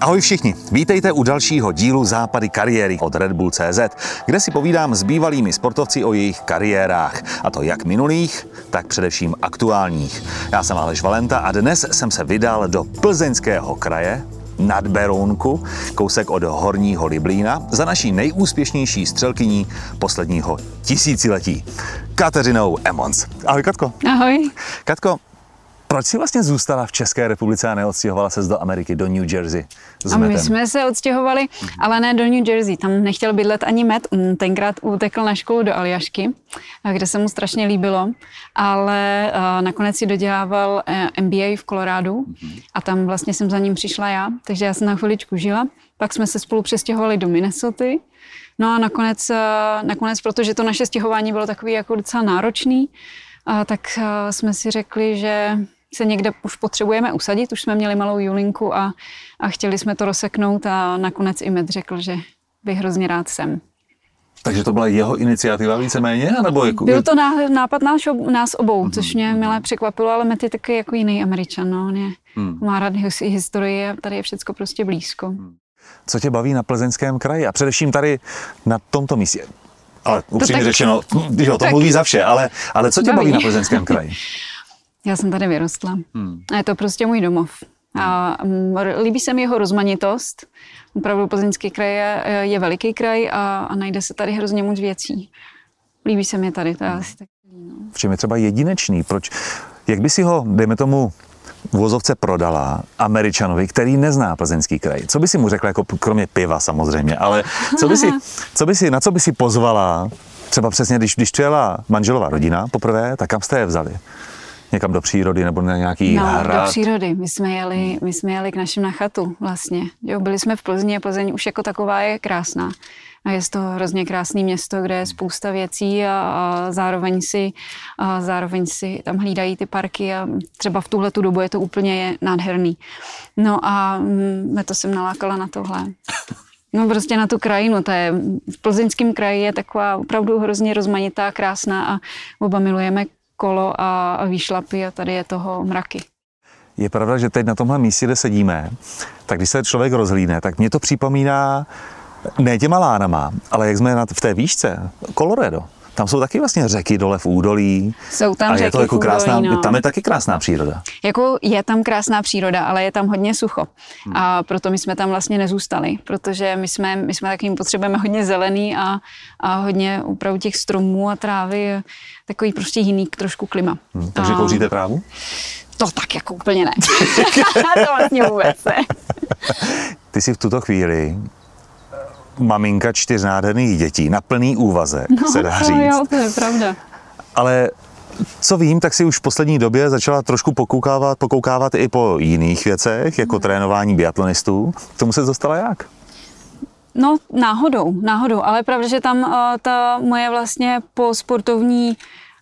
Ahoj všichni, vítejte u dalšího dílu Západy kariéry od Red Bull CZ, kde si povídám s bývalými sportovci o jejich kariérách, a to jak minulých, tak především aktuálních. Já jsem Aleš Valenta a dnes jsem se vydal do plzeňského kraje, nad Berounku, kousek od Horního Liblína, za naší nejúspěšnější střelkyní posledního tisíciletí, Kateřinou Emons. Ahoj Katko. Ahoj. Katko, proč jsi vlastně zůstala v České republice a neodstěhovala se do Ameriky, do New Jersey? S a my jsme se odstěhovali, ale ne do New Jersey. Tam nechtěl bydlet ani Met. Tenkrát utekl na školu do Aljašky, kde se mu strašně líbilo, ale nakonec si dodělával e, MBA v Kolorádu a tam vlastně jsem za ním přišla já, takže já jsem na chviličku žila. Pak jsme se spolu přestěhovali do Minnesota. No a nakonec, nakonec, protože to naše stěhování bylo takový jako docela náročný, tak jsme si řekli, že se někde už potřebujeme usadit, už jsme měli malou Julinku a, a chtěli jsme to rozseknout a nakonec i Med řekl, že by hrozně rád sem. Takže to byla jeho iniciativa víceméně? Nebo jako... Byl to nápad nás, nás obou, mm-hmm. což mě milé překvapilo, ale Met je taky jako jiný američan. No. On je, mm. má rád historii a tady je všechno prostě blízko. Hmm. Co tě baví na plzeňském kraji a především tady na tomto místě? Ale upřímně řečeno, jo, to mluví za vše, ale, ale co tě baví, baví na plzeňském kraji? Já jsem tady vyrostla. Hmm. A je to prostě můj domov. A mm, líbí se mi jeho rozmanitost. Opravdu Plzeňský kraj je, je veliký kraj a, a najde se tady hrozně moc věcí. Líbí se mi tady, to je asi tak. No. V čem je třeba jedinečný? Proč? Jak by si ho, dejme tomu, vozovce prodala Američanovi, který nezná plzeňský kraj? Co by si mu řekla, jako kromě piva samozřejmě, ale co by si, co by si, na co by si pozvala, třeba přesně, když, když přijela manželová rodina poprvé, tak kam jste je vzali? Někam do přírody nebo na nějaký no, hrad? do přírody. My jsme, jeli, my jsme jeli k našim na chatu vlastně. Jo, byli jsme v Plzni a Plzeň už jako taková je krásná. A je to hrozně krásné město, kde je spousta věcí a, a zároveň, si, a zároveň si tam hlídají ty parky a třeba v tuhle tu dobu je to úplně je nádherný. No a mě to jsem nalákala na tohle. No prostě na tu krajinu, to je, v plzeňském kraji je taková opravdu hrozně rozmanitá, krásná a oba milujeme kolo a výšlapy a tady je toho mraky. Je pravda, že teď na tomhle místě, kde sedíme, tak když se člověk rozhlídne, tak mě to připomíná ne těma lánama, ale jak jsme v té výšce, Colorado. Tam jsou taky vlastně řeky dole v údolí. Jsou tam a řeky je to jako údolí, krásná, no. tam je taky krásná příroda. Jako je tam krásná příroda, ale je tam hodně sucho. Hmm. A proto my jsme tam vlastně nezůstali, protože my jsme, my jsme takovým potřebujeme hodně zelený a, a hodně opravdu těch stromů a trávy, takový prostě jiný trošku klima. Hmm, takže a... kouříte trávu? To tak jako úplně ne. to vlastně vůbec ne. Ty jsi v tuto chvíli maminka čtyř nádherných dětí na plný úvazek, no, se dá to říct. Jo, to je pravda. Ale co vím, tak si už v poslední době začala trošku pokoukávat, pokoukávat i po jiných věcech, jako trénování biatlonistů. K tomu se dostala jak? No, náhodou, náhodou, ale pravda, že tam uh, ta moje vlastně po sportovní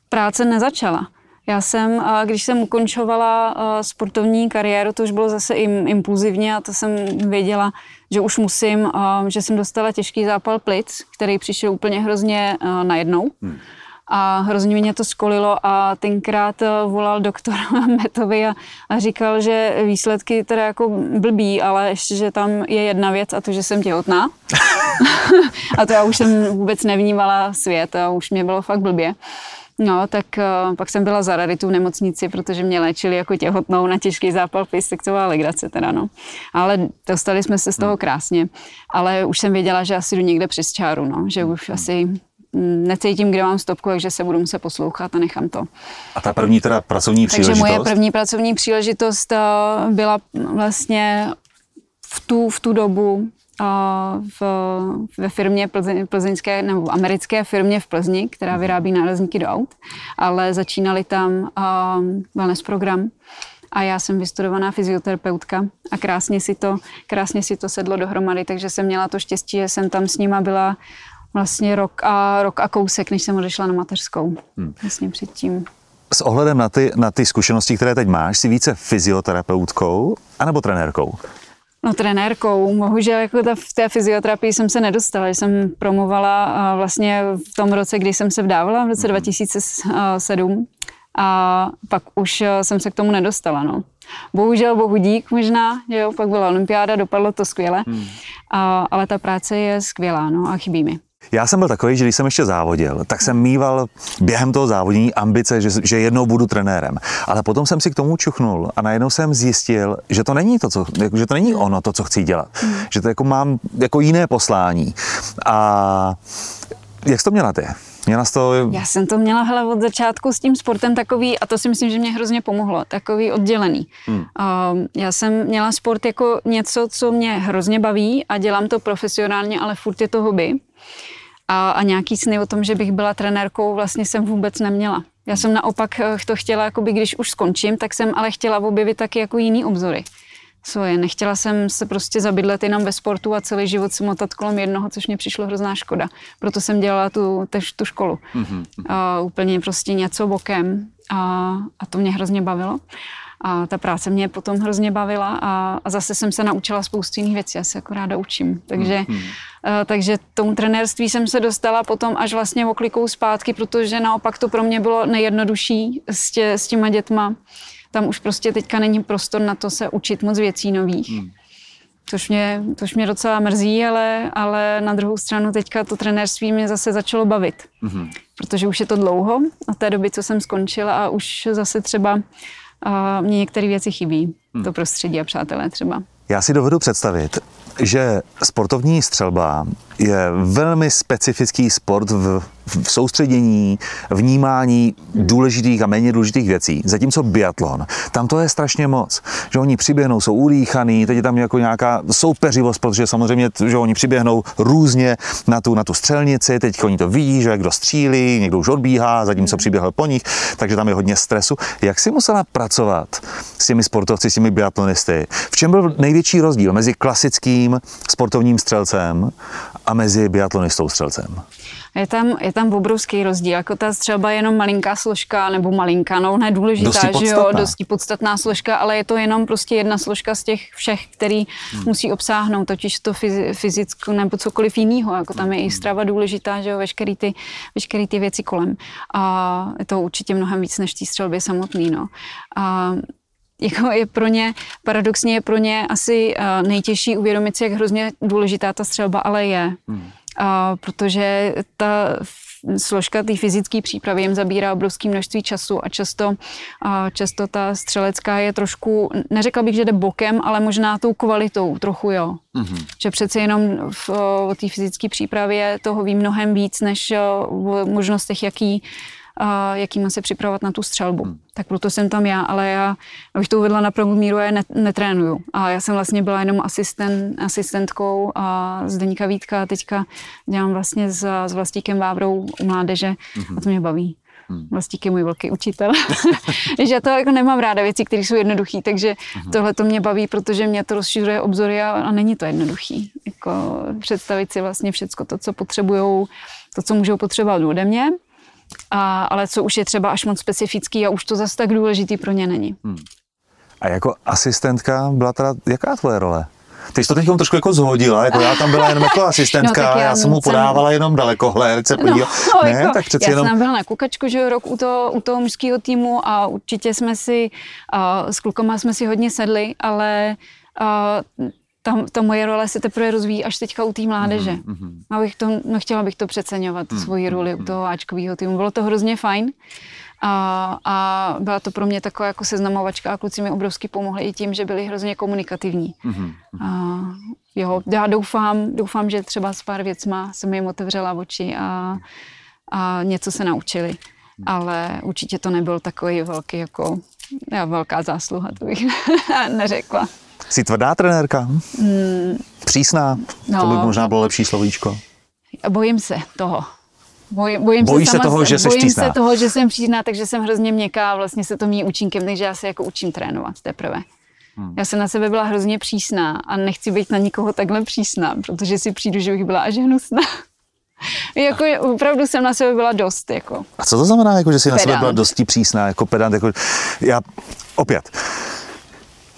práce nezačala. Já jsem, když jsem ukončovala sportovní kariéru, to už bylo zase im, impulzivně a to jsem věděla, že už musím, že jsem dostala těžký zápal plic, který přišel úplně hrozně najednou. Hmm. A hrozně mě to skolilo a tenkrát volal doktor Metovi a, a říkal, že výsledky teda jako blbý, ale ještě, že tam je jedna věc a to, že jsem těhotná. a to já už jsem vůbec nevnímala svět a už mě bylo fakt blbě. No, tak uh, pak jsem byla za raritu v nemocnici, protože mě léčili jako těhotnou na těžký zápal tak to byla legrace teda, no. Ale dostali jsme se z toho hmm. krásně. Ale už jsem věděla, že asi jdu někde přes čáru, no, že už hmm. asi mm, necítím, kde mám stopku, takže se budu muset poslouchat a nechám to. A ta první teda pracovní příležitost? Takže moje první pracovní příležitost uh, byla vlastně v tu, v tu dobu v, ve firmě plzeň, plzeňské nebo americké firmě v Plzni, která vyrábí nárazníky do aut, ale začínali tam um, wellness program a já jsem vystudovaná fyzioterapeutka a krásně si to, krásně si to sedlo dohromady, takže jsem měla to štěstí, že jsem tam s nima byla vlastně rok a, rok a kousek, než jsem odešla na mateřskou. Hmm. Vlastně předtím. S ohledem na ty, na ty zkušenosti, které teď máš, jsi více fyzioterapeutkou anebo trenérkou? No trenérkou, bohužel jako ta, v té fyzioterapii jsem se nedostala, jsem promovala vlastně v tom roce, kdy jsem se vdávala, v roce 2007 mhm. a pak už jsem se k tomu nedostala, no. Bohužel, bohu dík možná, že jo, pak byla olympiáda, dopadlo to skvěle, hmm. a, ale ta práce je skvělá, no a chybí mi. Já jsem byl takový, že když jsem ještě závodil, tak jsem mýval během toho závodění ambice, že, že jednou budu trenérem. Ale potom jsem si k tomu čuchnul a najednou jsem zjistil, že to není to, co, jako, že to není ono, to, co chci dělat. Hmm. Že to jako mám jako jiné poslání. A jak jsi to měla ty? Měla to... Já jsem to měla hele, od začátku s tím sportem takový, a to si myslím, že mě hrozně pomohlo, takový oddělený. Hmm. Uh, já jsem měla sport jako něco, co mě hrozně baví a dělám to profesionálně, ale furt je to hobby. A, a nějaký sny o tom, že bych byla trenérkou, vlastně jsem vůbec neměla. Já jsem naopak eh, to chtěla, jakoby, když už skončím, tak jsem ale chtěla objevit taky jako jiný obzory svoje. Nechtěla jsem se prostě zabydlet jenom ve sportu a celý život si motat kolem jednoho, což mě přišlo hrozná škoda. Proto jsem dělala tu, tež, tu školu. Mm-hmm. A úplně prostě něco bokem a, a to mě hrozně bavilo. A ta práce mě potom hrozně bavila a, a zase jsem se naučila spoustu jiných věcí, já se jako ráda učím. Takže, mm-hmm. uh, takže tomu trenérství jsem se dostala potom až vlastně oklikou zpátky, protože naopak to pro mě bylo nejjednodušší s, tě, s těma dětma. Tam už prostě teďka není prostor na to se učit moc věcí nových. Mm. Což mě, což mě docela mrzí, ale, ale na druhou stranu teďka to trenérství mě zase začalo bavit. Mm-hmm. Protože už je to dlouho, od té doby, co jsem skončila a už zase třeba a mně některé věci chybí, hmm. to prostředí a přátelé třeba. Já si dovedu představit, že sportovní střelba je velmi specifický sport v, v soustředění, vnímání důležitých a méně důležitých věcí. Zatímco biatlon, tam to je strašně moc. Že oni přiběhnou, jsou udýchaný, teď je tam jako nějaká soupeřivost, protože samozřejmě, že oni přiběhnou různě na tu, na tu střelnici, teď oni to vidí, že kdo střílí, někdo už odbíhá, zatímco přiběhl po nich, takže tam je hodně stresu. Jak si musela pracovat s těmi sportovci, s těmi biatlonisty? V čem byl největší rozdíl mezi klasickým sportovním střelcem a mezi biatlonistou střelcem? Je tam, je tam obrovský rozdíl, jako ta střelba je jenom malinká složka, nebo malinká, no nedůležitá, dosti že jo, dosti podstatná složka, ale je to jenom prostě jedna složka z těch všech, který hmm. musí obsáhnout, totiž to fyzicko nebo cokoliv jiného, jako tam je i hmm. strava důležitá, že jo, veškerý ty, veškerý ty věci kolem. A je to určitě mnohem víc než té střelbě samotný, no. A jako je pro ně, paradoxně je pro ně asi eh, nejtěžší uvědomit si, jak hrozně důležitá ta střelba ale je. Hmm. A protože ta složka té fyzické přípravy jim zabírá obrovské množství času a často, a často ta střelecká je trošku, neřekla bych, že jde bokem, ale možná tou kvalitou trochu jo. Mm-hmm. Že přece jenom v, o té fyzické přípravě toho ví mnohem víc, než o možnostech, jaký jakýma se připravovat na tu střelbu. Hmm. Tak proto jsem tam já, ale já, abych to uvedla na pravou míru, já netrénuju. A já jsem vlastně byla jenom asistent, asistentkou a Zdeníka Vítka a teďka dělám vlastně s, s Vlastíkem Vávrou u mládeže hmm. a to mě baví. Hmm. Vlastík je můj velký učitel. že já to jako nemám ráda věci, které jsou jednoduché, takže hmm. tohle to mě baví, protože mě to rozšiřuje obzory a, a není to jednoduchý. Jako představit si vlastně všecko to, co potřebujou, to, co můžou potřebovat ode mě a, ale co už je třeba až moc specifický a už to zase tak důležitý pro ně není. Hmm. A jako asistentka byla teda, jaká tvoje role? Ty jsi to teď trošku jako zhodila, jako já tam byla jenom jako asistentka, no, já, já jsem mu podávala jsem... jenom hled, se podíval. No, ne, jako, tak přeci já jenom... jsem byla na kukačku, že rok u toho, u toho mužského týmu a určitě jsme si, uh, s klukama jsme si hodně sedli, ale uh, ta, ta moje role se teprve rozvíjí až teďka u té mládeže. Mm-hmm. Abych to, no chtěla bych to přeceňovat, mm-hmm. svoji roli u toho Ačkového týmu. Bylo to hrozně fajn a, a byla to pro mě taková jako seznamovačka a kluci mi obrovsky pomohli i tím, že byli hrozně komunikativní. Mm-hmm. A, jo, já doufám, doufám, že třeba s pár věcma jsem jim otevřela oči a, a něco se naučili. Ale určitě to nebyl takový velký jako, velká zásluha, to bych neřekla. Jsi tvrdá trenérka? Mm. Přísná? No, to by možná bylo lepší slovíčko. Bojím se toho. Boj, bojím Bojíš se, se toho, že jsi bojím přísná? se toho, že jsem přísná, takže jsem hrozně měkká a vlastně se to mý účinkem, takže já se jako učím trénovat teprve. Hmm. Já jsem na sebe byla hrozně přísná a nechci být na nikoho takhle přísná, protože si přijdu, že bych byla až hnusná. jako opravdu jsem na sebe byla dost. Jako. A co to znamená, jako, že jsi pedant. na sebe byla dosti přísná, jako pedant? Jako, já opět,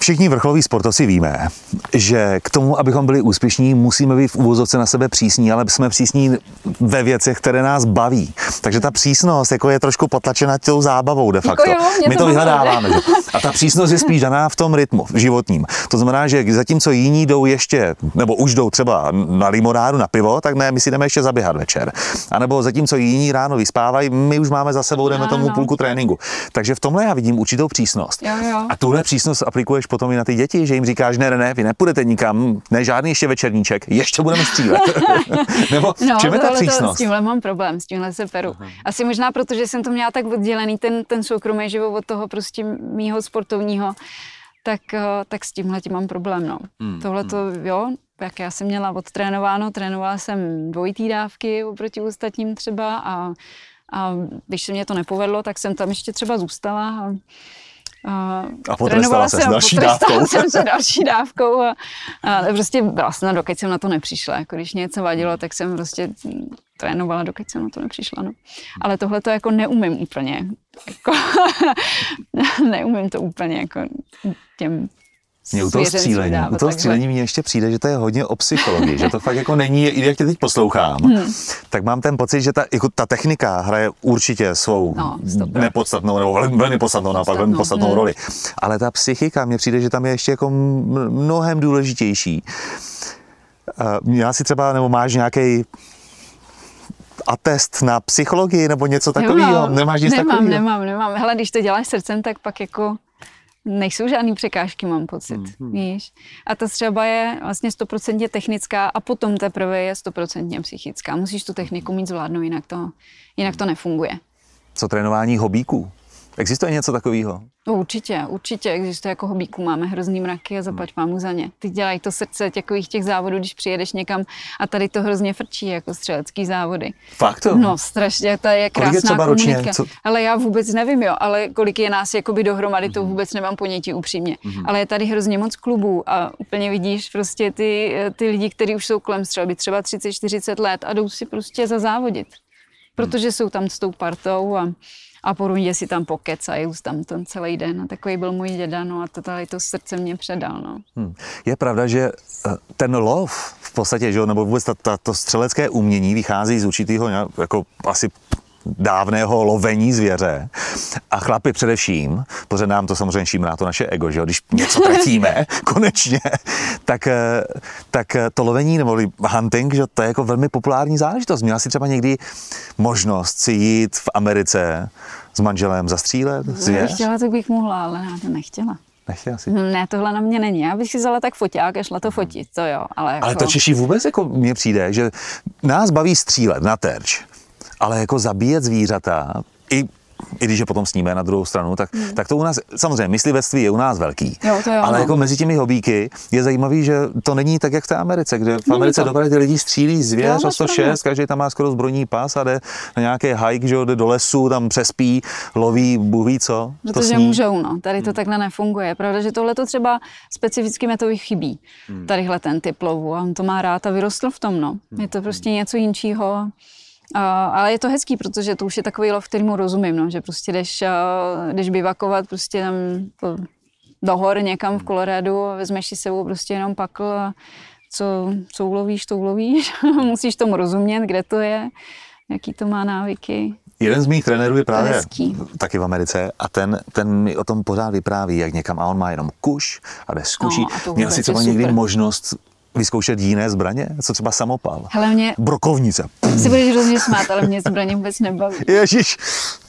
Všichni vrcholoví sportovci víme, že k tomu, abychom byli úspěšní, musíme být v úvozovce na sebe přísní, ale jsme přísní ve věcech, které nás baví. Takže ta přísnost jako je trošku potlačena tou zábavou de facto. Jako jo, My to to vyhledáváme. že? A ta přísnost je spíš daná v tom rytmu v životním. To znamená, že zatímco jiní jdou ještě, nebo už jdou třeba na limonádu, na pivo, tak ne, my si jdeme ještě zaběhat večer. A nebo zatímco jiní ráno vyspávají, my už máme za sebou, jdeme tomu Ano. půlku tréninku. Takže v tomhle já vidím určitou přísnost. Jo, jo. A tuhle přísnost aplikuješ potom i na ty děti, že jim říkáš, ne, ne, ne, vy nepůjdete nikam, ne žádný ještě večerníček, ještě budeme střílet. Nebo v čem je ta to-? S tímhle mám problém, s tímhle se peru. Asi možná proto, že jsem to měla tak oddělený, ten, ten soukromý život od toho prostě mýho sportovního, tak, eh, tak s tímhle tím mám problém, no. Hmm, Tohle to, jo, jak já jsem měla odtrénováno, trénovala jsem dvojitý dávky oproti ostatním třeba a, a když se mě to nepovedlo, tak jsem tam ještě třeba zůstala a, a, trénovala jsem- další potrestala dávkou. jsem se další dávkou a, a prostě byla jsem, na- dokud jsem na to nepřišla. Jako když mě něco vadilo, tak jsem prostě trénovala, dokud jsem na to nepřišla. No. Ale tohle to jako neumím úplně. Jako, neumím to úplně jako těm Mně u toho střílení, dávat u toho takhle. střílení mně ještě přijde, že to je hodně o psychologii, že to fakt jako není, i jak tě teď poslouchám, Hmm. tak mám ten pocit, že ta, jako ta technika hraje určitě svou No, nepodstatnou, nebo velmi, velmi podstatnou, naopak velmi Podstatnou, hmm. roli. Ale ta psychika, mně přijde, že tam je ještě jako mnohem důležitější. Uh, Já si třeba, nebo máš nějaký atest na psychologii nebo něco takového? Nemáš nic nemám, takového? nemám, nemám. Hele, když to děláš srdcem, tak pak jako nejsou žádný překážky, mám pocit, Hmm, víš. A ta třeba je vlastně stoprocentně technická a potom teprve je stoprocentně psychická. Musíš tu techniku mít zvládnout, jinak to, jinak to nefunguje. Co trénování hobíků? Existuje něco takového? No, určitě, určitě existuje jako hobíků, máme hrozný mraky a zaplať mámu za ně. Ty dělají to srdce takových těch závodů, když přijedeš někam a tady to hrozně frčí jako střelecký závody. Fakt to? No, strašně, to je Kolik je krásná třeba ročně? Co- Ale já vůbec nevím, jo, ale kolik je nás jakoby dohromady, to vůbec nemám ponětí upřímně. Ale je tady hrozně moc klubů a úplně vidíš prostě ty, ty lidi, kteří už jsou kolem střelby, třeba 30-40 let a jdou si prostě zazávodit. Protože jsou tam s tou partou a, a po rundě si tam pokecají už tam ten celý den. A takový byl můj děda, no a to tady to srdce mě předal, no. Hmm. Je pravda, že eh, ten lov v podstatě, že jo, nebo vůbec ta, ta, to střelecké umění vychází z určitého jako asi dávného lovení zvěře. A chlapi především, protože nám to samozřejmě šímná to naše ego, že jo, když něco trefíme, konečně, tak, eh, tak eh, to lovení nebo hunting, že to je jako velmi populární záležitost. Měla si třeba někdy možnost si jít v Americe s manželem zastřílet Kdybych zvěř? chtěla, tak bych mohla, ale já to nechtěla. Nechtěla si. Ne, tohle na mě není. Já bych si vzala tak foťák a šla to fotit, to jo. Ale, jako, Ale to Češi vůbec jako mně přijde, že nás baví střílet na terč, ale jako zabíjet zvířata, i i když je potom sníme na druhou stranu, tak, hmm. tak to u nás, samozřejmě myslivectví je u nás velký, Jo, to jo, ale no. jako mezi těmi hobíky je zajímavý, že to není tak, jak v té Americe, kde v Americe dobré ty lidi střílí zvěř o máš 106, pravdu. každý tam má skoro zbrojní pas a jde na nějaký hike, že jde do lesu, tam přespí, loví, Bůh ví co, to Protože můžou, no. Tady to takhle nefunguje. Je pravda, že tohle to třeba specificky metovi chybí. Tadyhle ten typ lovu a on to má rád a vyrostl v tom, no. Je to prostě něco jinčího. Ale je to hezký, protože to už je takový lov, kterýmu rozumím, no, že prostě jdeš, jdeš bivakovat prostě tam do hor někam v Kolorádu a vezmeš si sebou prostě jenom pakl a co, co ulovíš, to ulovíš. Musíš tomu rozumět, kde to je, jaký to má návyky. Jeden z mých trenérů je právě hezký. taky v Americe a ten, ten mi o tom pořád vypráví, jak někam a on má jenom kuš a jde z kuší. No, a Měl si třeba někdy možnost vyzkoušet jiné zbraně, co třeba samopal. Hele, mě Brokovnice. si budeš hrozně smát, ale mě zbraně vůbec nebaví. Ježíš,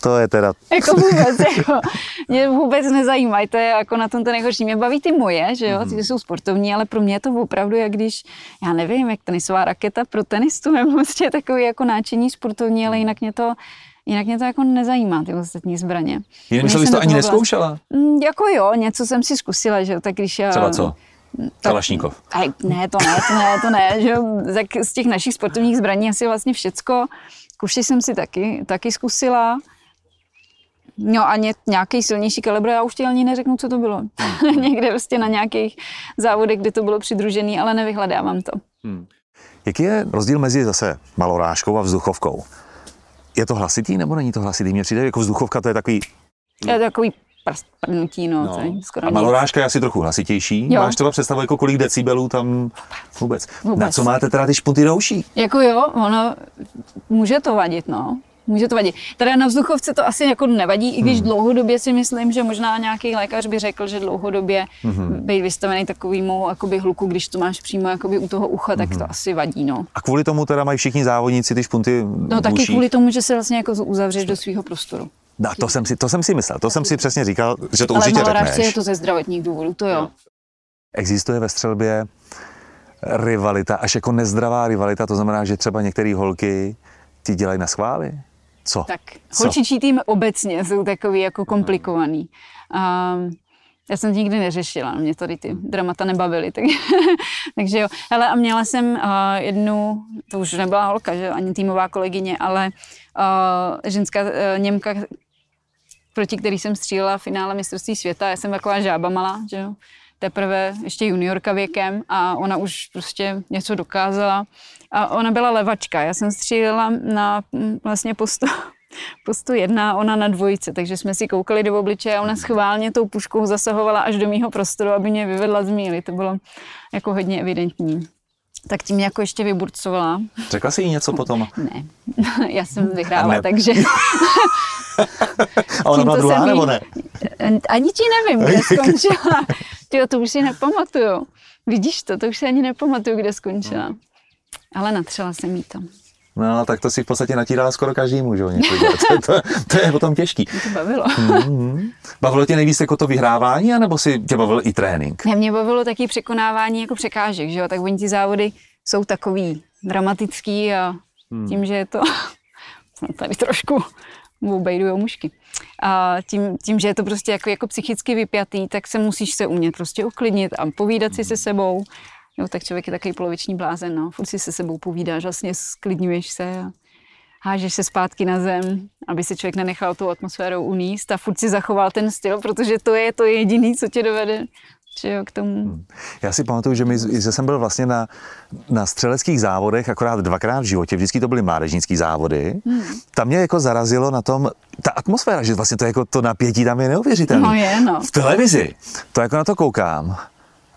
to je teda... Jako vůbec, jako, mě vůbec nezajímají, to je jako na tom to nejhorší. Mě baví ty moje, že jo, ty jsou sportovní, ale pro mě je to opravdu, jak když, já nevím, jak tenisová raketa pro tenistu, nebo prostě takový jako náčení sportovní, ale jinak mě to, jinak mě to jako nezajímá, ty ostatní zbraně. Nejsem jsi to ani neskoušela? Mm, Jako jo, něco jsem si zkusila, že jo, tak když já... Třeba co? Kalašníkov. Aj, ne, to ne, to ne, to ne, že tak z těch našich sportovních zbraní asi vlastně všecko. Kuši jsem si taky, taky zkusila. No a ně, nějaký silnější kalibr, já už ti ani neřeknu, co to bylo. Někde prostě na nějakých závodech, kde to bylo přidružený, ale nevyhledávám to. Jaký je rozdíl mezi zase malorážkou a vzduchovkou? Je to hlasitý nebo není to hlasitý? Mně přijde jako vzduchovka, to je takový Je to takový prst, no, no. To je skoro A malorážka je asi trochu hlasitější. Jo. Máš třeba představu, jako kolik decibelů tam vůbec. vůbec. Na co máte teda ty špunty do uší? Jako jo, ono může to vadit, no. Může to vadit. Teda na vzduchovce to asi jako nevadí, i když hmm. dlouhodobě si myslím, že možná nějaký lékař by řekl, že dlouhodobě hmm. být vystavený takovýmu jakoby hluku, když to máš přímo jakoby u toho ucha, tak hmm. to asi vadí. No. A kvůli tomu teda mají všichni závodníci ty špunty No taky kvůli tomu, že se vlastně jako uzavřeš do svého prostoru. No, to jsem, si, to jsem si myslel, to jsem si přesně říkal, že to Ale určitě řekneš. je to ze zdravotních důvodů, to jo. Existuje ve střelbě rivalita, až jako nezdravá rivalita, to znamená, že třeba některé holky ti dělají na schvály? Co? Tak holčičí tým obecně jsou takový jako komplikovaný. Um, já jsem to nikdy neřešila, mě tady ty dramata nebavily, tak, takže jo. Hele, a měla jsem uh, jednu, to už nebyla holka, že ani týmová kolegyně, ale uh, ženská uh, Němka, proti který jsem střílela v finále mistrovství světa. Já jsem taková žába malá, že jo. Teprve ještě juniorka věkem a ona už prostě něco dokázala. A ona byla levačka. Já jsem střílela na vlastně postu, postu jedna, ona na dvojce, takže jsme si koukali do obličeje a ona schválně tou puškou zasahovala až do mýho prostoru, aby mě vyvedla z míly. To bylo jako hodně evidentní. Tak tím jako ještě vyburcovala. Řekla jsi jí něco potom? Ne, já jsem vyhrála, ne. takže... a ona byla druhá, nebo ne? Ani ti nevím, kde skončila. Tyjo, to už si nepamatuju. Vidíš to, to už si ani nepamatuju, kde skončila. Ale natřela jsem jí to. No, tak to si v podstatě natírala skoro každému, že jo? To, to, to, je potom těžký. Mě to bavilo. Mm-hmm. Bavilo tě nejvíc jako to vyhrávání, anebo si tě bavil i trénink? Ne, mě bavilo taky překonávání jako překážek, že jo? Tak oni ti závody jsou takový dramatický a hmm. tím, že je to tady trošku obejdujou mušky. A tím, tím, že je to prostě jako, jako psychicky vypjatý, tak se musíš se umět prostě uklidnit a povídat si se sebou. Jo, tak člověk je takový poloviční blázen, no. Furt si se sebou povídáš, vlastně sklidňuješ se a hážeš se zpátky na zem, aby se člověk nenechal tou atmosférou uníst a furt si zachoval ten styl, protože to je to jediný, co tě dovede že jo, k tomu. Hmm. Já si pamatuju, že, my, že jsem byl vlastně na, na střeleckých závodech akorát dvakrát v životě, vždycky to byly mládežnické závody. Hmm. Tam mě jako zarazilo na tom, ta atmosféra, že vlastně to, jako to napětí tam je neuvěřitelné. No je, no. V televizi, to jako na to koukám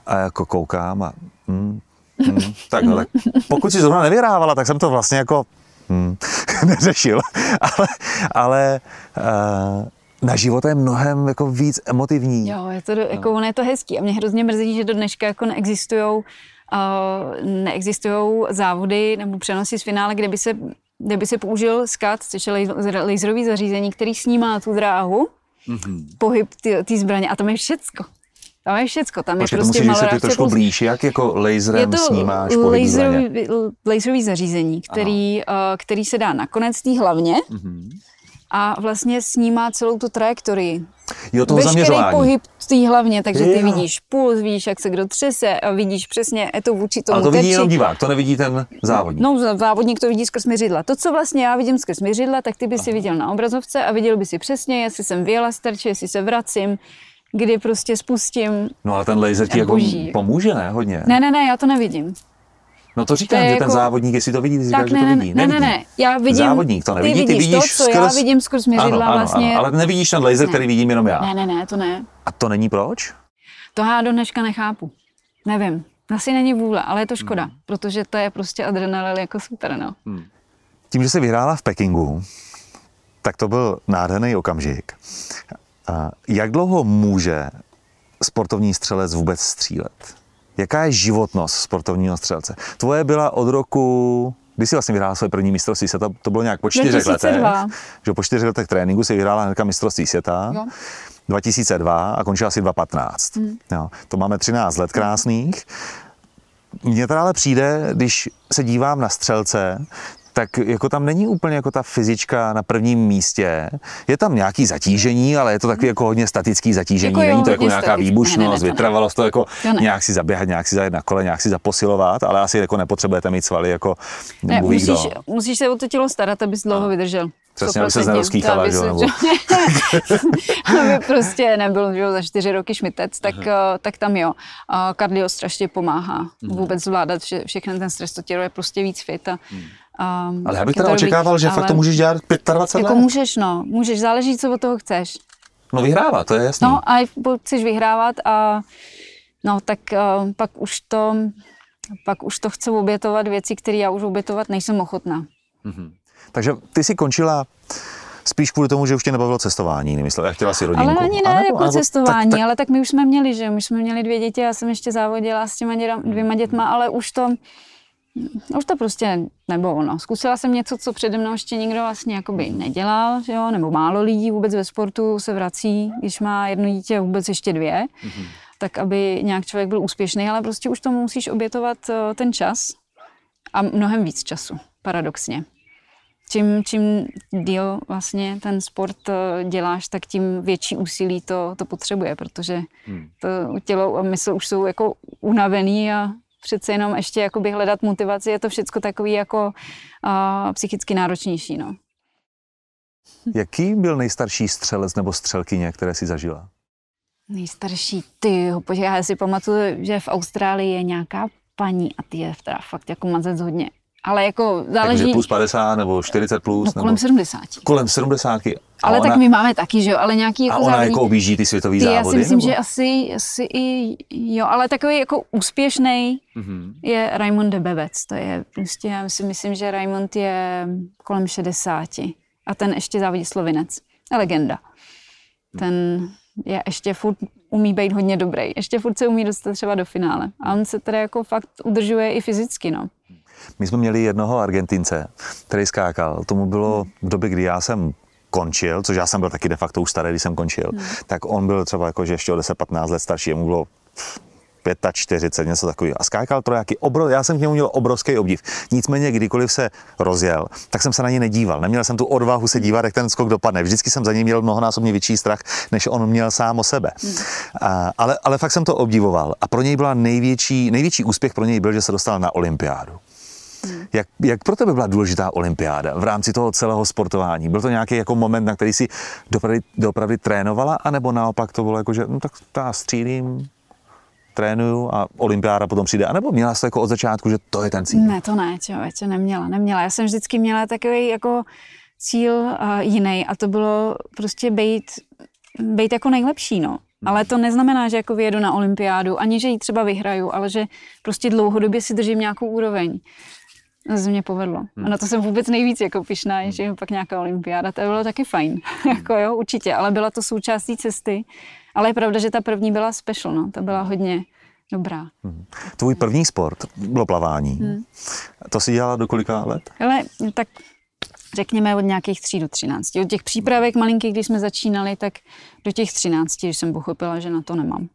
a jako koukám a hmm, hmm, tak no, tak pokud si zrovna nevyhrávala, tak jsem to vlastně jako hmm, neřešil, ale, ale uh, na život je mnohem jako víc emotivní. Jo, je to, jako, ono je to hezký a mě hrozně mrzí, že do dneška jako neexistujou uh, neexistují závody nebo přenosy z finále, kde by se, kde by se použil SCAT, což je laserový zařízení, který snímá tu dráhu, mm-hmm. pohyb té zbraně a tam je všecko. Tam je všecko, tam Počkej, je prostě to musíš trošku jako, blíž, jak jako laserem je to snímáš laserový, laserový zařízení, který, uh, který se dá na konec té hlavně, mm-hmm a vlastně snímá celou tu trajektorii. Jo, toho Veškerý zaměřování. pohyb tý hlavně, takže ty jo. vidíš puls, vidíš, jak se kdo třese a vidíš přesně je to vůči tomu A to vidí jenom divák, to nevidí ten závodník. No, závodník to vidí skrz měřidla. To, co vlastně já vidím skrz měřidla, tak ty by si viděl na obrazovce a viděl by si přesně, jestli jsem vyjela starče, jestli se vracím, kdy prostě spustím. No ale ten laser ti jako pomůže, ne? Hodně. Ne, ne, ne, já to nevidím. No to říkám, to že jako... ten závodník, jestli to vidí, ty říkáš, že to vidí. Ne, ne, ne, já vidím, závodník to nevidí, ty vidíš, ty vidíš to, co skrz... já vidím skrz měřidla ano, ano, vlastně. Ano, ale nevidíš ten laser, ne. který vidím jenom já. Ne, ne, ne, to ne. A to není proč? To já do dneška nechápu. Nevím. Asi není vůle, ale je to škoda, hmm. protože to je prostě adrenalin jako super, no. Hmm. Tím, že jsi vyhrála v Pekingu, tak to byl nádherný okamžik. A jak dlouho může sportovní střelec vůbec střílet? Jaká je životnost sportovního střelce? Tvoje byla od roku kdy jsi vlastně vyhrála své první mistrovství světa? To bylo nějak po čtyřech letech. Že po čtyřech letech tréninku si vyhrála hnedka mistrovství světa. Jo. 2002 a končila asi 2015. Hmm. Jo, to máme 13 let krásných. Mně teda ale přijde, když se dívám na střelce, tak jako tam není úplně jako ta fyzička na prvním místě. Je tam nějaký zatížení, ale je to takový jako hodně statický zatížení. Jako není to jako nějaká statický. výbušnost, vytrvalost, to jako to nějak si zaběhat, nějak si zajet na kole, nějak si zaposilovat, ale asi jako nepotřebujete mít svaly jako ne, musíš, musíš se o to tělo starat, abys dlouho no. vydržel. Přesně, aby se nerozkýchala, že nebo... aby prostě nebyl že za čtyři roky šmitec, tak, Aha. tak tam jo. A kardio strašně pomáhá mhm. vůbec zvládat vše, všechny ten stres, to tělo je prostě víc fit a, hmm. Um, ale já bych teda očekával, že fakt to můžeš dělat 25 jako let. Jako můžeš, no. Můžeš, záleží, co od toho chceš. No vyhrávat, to je jasný. No a chceš vyhrávat a no tak uh, pak už to pak už to chce obětovat věci, které já už obětovat nejsem ochotná. Mm-hmm. Takže ty si končila spíš kvůli tomu, že už tě nebavilo cestování, nemyslel, já chtěla si rodinku. Ale ani ne anebo, jako anebo, cestování, tak, tak... ale tak my už jsme měli, že my jsme měli dvě děti, já jsem ještě závodila s těma dvěma dětma, ale už to, už to prostě nebylo ono. Zkusila jsem něco, co přede mnou ještě nikdo vlastně jakoby nedělal, že jo? nebo málo lidí vůbec ve sportu se vrací, když má jedno dítě, vůbec ještě dvě, mm-hmm. tak aby nějak člověk byl úspěšný, ale prostě už tomu musíš obětovat eh, ten čas a mnohem víc času, paradoxně čím, čím díl vlastně ten sport eh, děláš, tak tím větší úsilí to, to potřebuje, protože hmm. to tělo a mysl už jsou jako unavený a přece jenom ještě jakoby hledat motivaci, je to všechno takový jako uh, psychicky náročnější. No. Jaký byl nejstarší střelec nebo střelkyně, které si zažila? Nejstarší, ty, já si pamatuju, že v Austrálii je nějaká paní a ty je teda fakt jako mazec hodně ale jako záleží... Takže plus 50 nebo 40 plus? No, kolem nebo... 70. Kolem 70. Ale ona... tak my máme taky, že jo, ale nějaký jako A ona závodní... jako objíždí ty světový ty, závody? Já si myslím, nebo? že asi, asi i jo, ale takový jako úspěšný mm-hmm. je Raymond de Bevec. To je prostě, já si myslím, že Raymond je kolem 60. A ten ještě závodí slovinec. Je legenda. Ten je ještě furt umí být hodně dobrý. Ještě furt se umí dostat třeba do finále. A on se teda jako fakt udržuje i fyzicky, no. My jsme měli jednoho Argentince, který skákal. Tomu bylo v době, kdy já jsem končil, což já jsem byl taky de facto už starý, když jsem končil, hmm. tak on byl třeba jako, že ještě o 10-15 let starší, mu bylo 45, něco takového. A skákal trojáky, obro, já jsem k němu měl obrovský obdiv. Nicméně, kdykoliv se rozjel, tak jsem se na něj nedíval. Neměl jsem tu odvahu se dívat, jak ten skok dopadne. Vždycky jsem za ním měl mnohonásobně větší strach, než on měl sám o sebe. Hmm. A, ale, ale fakt jsem to obdivoval. A pro něj byla největší, největší úspěch pro něj byl, že se dostal na olympiádu. Hmm. Jak, jak pro tebe byla důležitá olympiáda v rámci toho celého sportování? Byl to nějaký jako moment, na který si dopravdy, dopravdy trénovala, anebo naopak to bylo jako, že no tak já střílím, trénuju a olympiáda potom přijde, anebo měla jsi to jako od začátku, že to je ten cíl? Ne, to ne, čo, neměla, neměla. Já jsem vždycky měla takový jako cíl uh, jiný a to bylo prostě být, být jako nejlepší, no. Ale to neznamená, že jako vyjedu na olympiádu, ani že ji třeba vyhraju, ale že prostě dlouhodobě si držím nějakou úroveň se mě povedlo. Hmm. A na to jsem vůbec nejvíc jako pišná, hmm. že pak nějaká olympiáda, to bylo taky fajn. Hmm. jako jo, určitě, ale byla to součástí cesty. Ale je pravda, že ta první byla special, no. Ta byla hodně dobrá. Hmm. Tvůj první sport bylo plavání. Hmm. To si dělala do kolika let? Ale tak řekněme od nějakých 3 do 13. Od těch přípravek malinkých, když jsme začínali, tak do těch 13, když jsem pochopila, že na to nemám.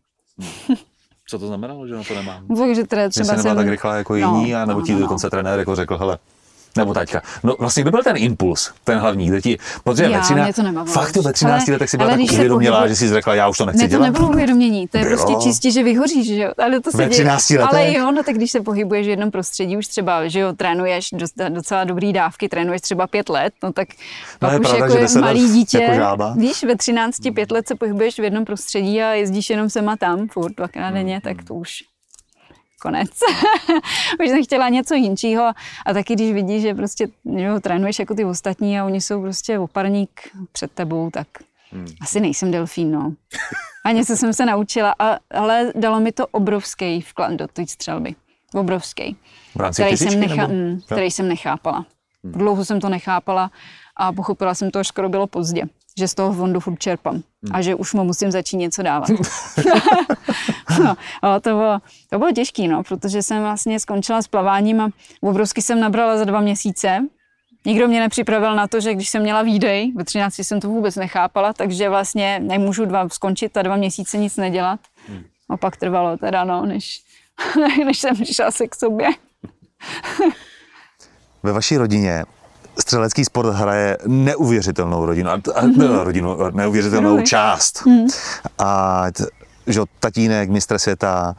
Hmm. Co to znamenalo, že na to nemám? Takže třeba že jsi jsem... tak rychle jako jiní, no, a nebo no, ti no, dokonce no. trenér jako řekl, hele, nebo taťka. No vlastně by byl ten impuls, ten hlavní, kde ti, protože já, ve 13, to nemám, fakt to ve 13 letech si byla tak uvědomila, pohybu... že jsi řekla, já už to nechci ne, to dělat. nebylo uvědomění, to je bylo. prostě čistě, že vyhoříš, že jo. Ale to se ve 13 děje. letech? Ale jo, no tak když se pohybuješ v jednom prostředí, už třeba, že jo, trénuješ docela dobrý dávky, trénuješ třeba pět let, no tak no, pak už pravda, jako je malý dítě, jako žába. víš, ve 13, pět let se pohybuješ v jednom prostředí a jezdíš jenom sem a tam, furt dvakrát denně, tak to už konec. Už jsem chtěla něco jinčího a taky když vidíš, že prostě že trénuješ jako ty ostatní a oni jsou prostě oparník před tebou, tak hmm. asi nejsem delfín, no. A něco jsem se naučila, a, ale dalo mi to obrovský vklad do té střelby. Obrovský. Který, jsem, necha- mm, který jsem nechápala. Hmm. Dlouho jsem to nechápala a pochopila jsem to, až skoro bylo pozdě že z toho fondu furt čerpám a že už mu musím začít něco dávat. no, to, bylo, to bylo těžké, no, protože jsem vlastně skončila s plaváním a obrovsky jsem nabrala za dva měsíce. Nikdo mě nepřipravil na to, že když jsem měla výdej, ve 13 jsem to vůbec nechápala, takže vlastně nemůžu dva, skončit a dva měsíce nic nedělat. Hmm. A pak trvalo teda, no, než, než jsem přišla se k sobě. Ve vaší rodině střelecký sport hraje neuvěřitelnou rodinu, a, mm-hmm. rodinu neuvěřitelnou část. Mm. A t, že tatínek, mistr světa,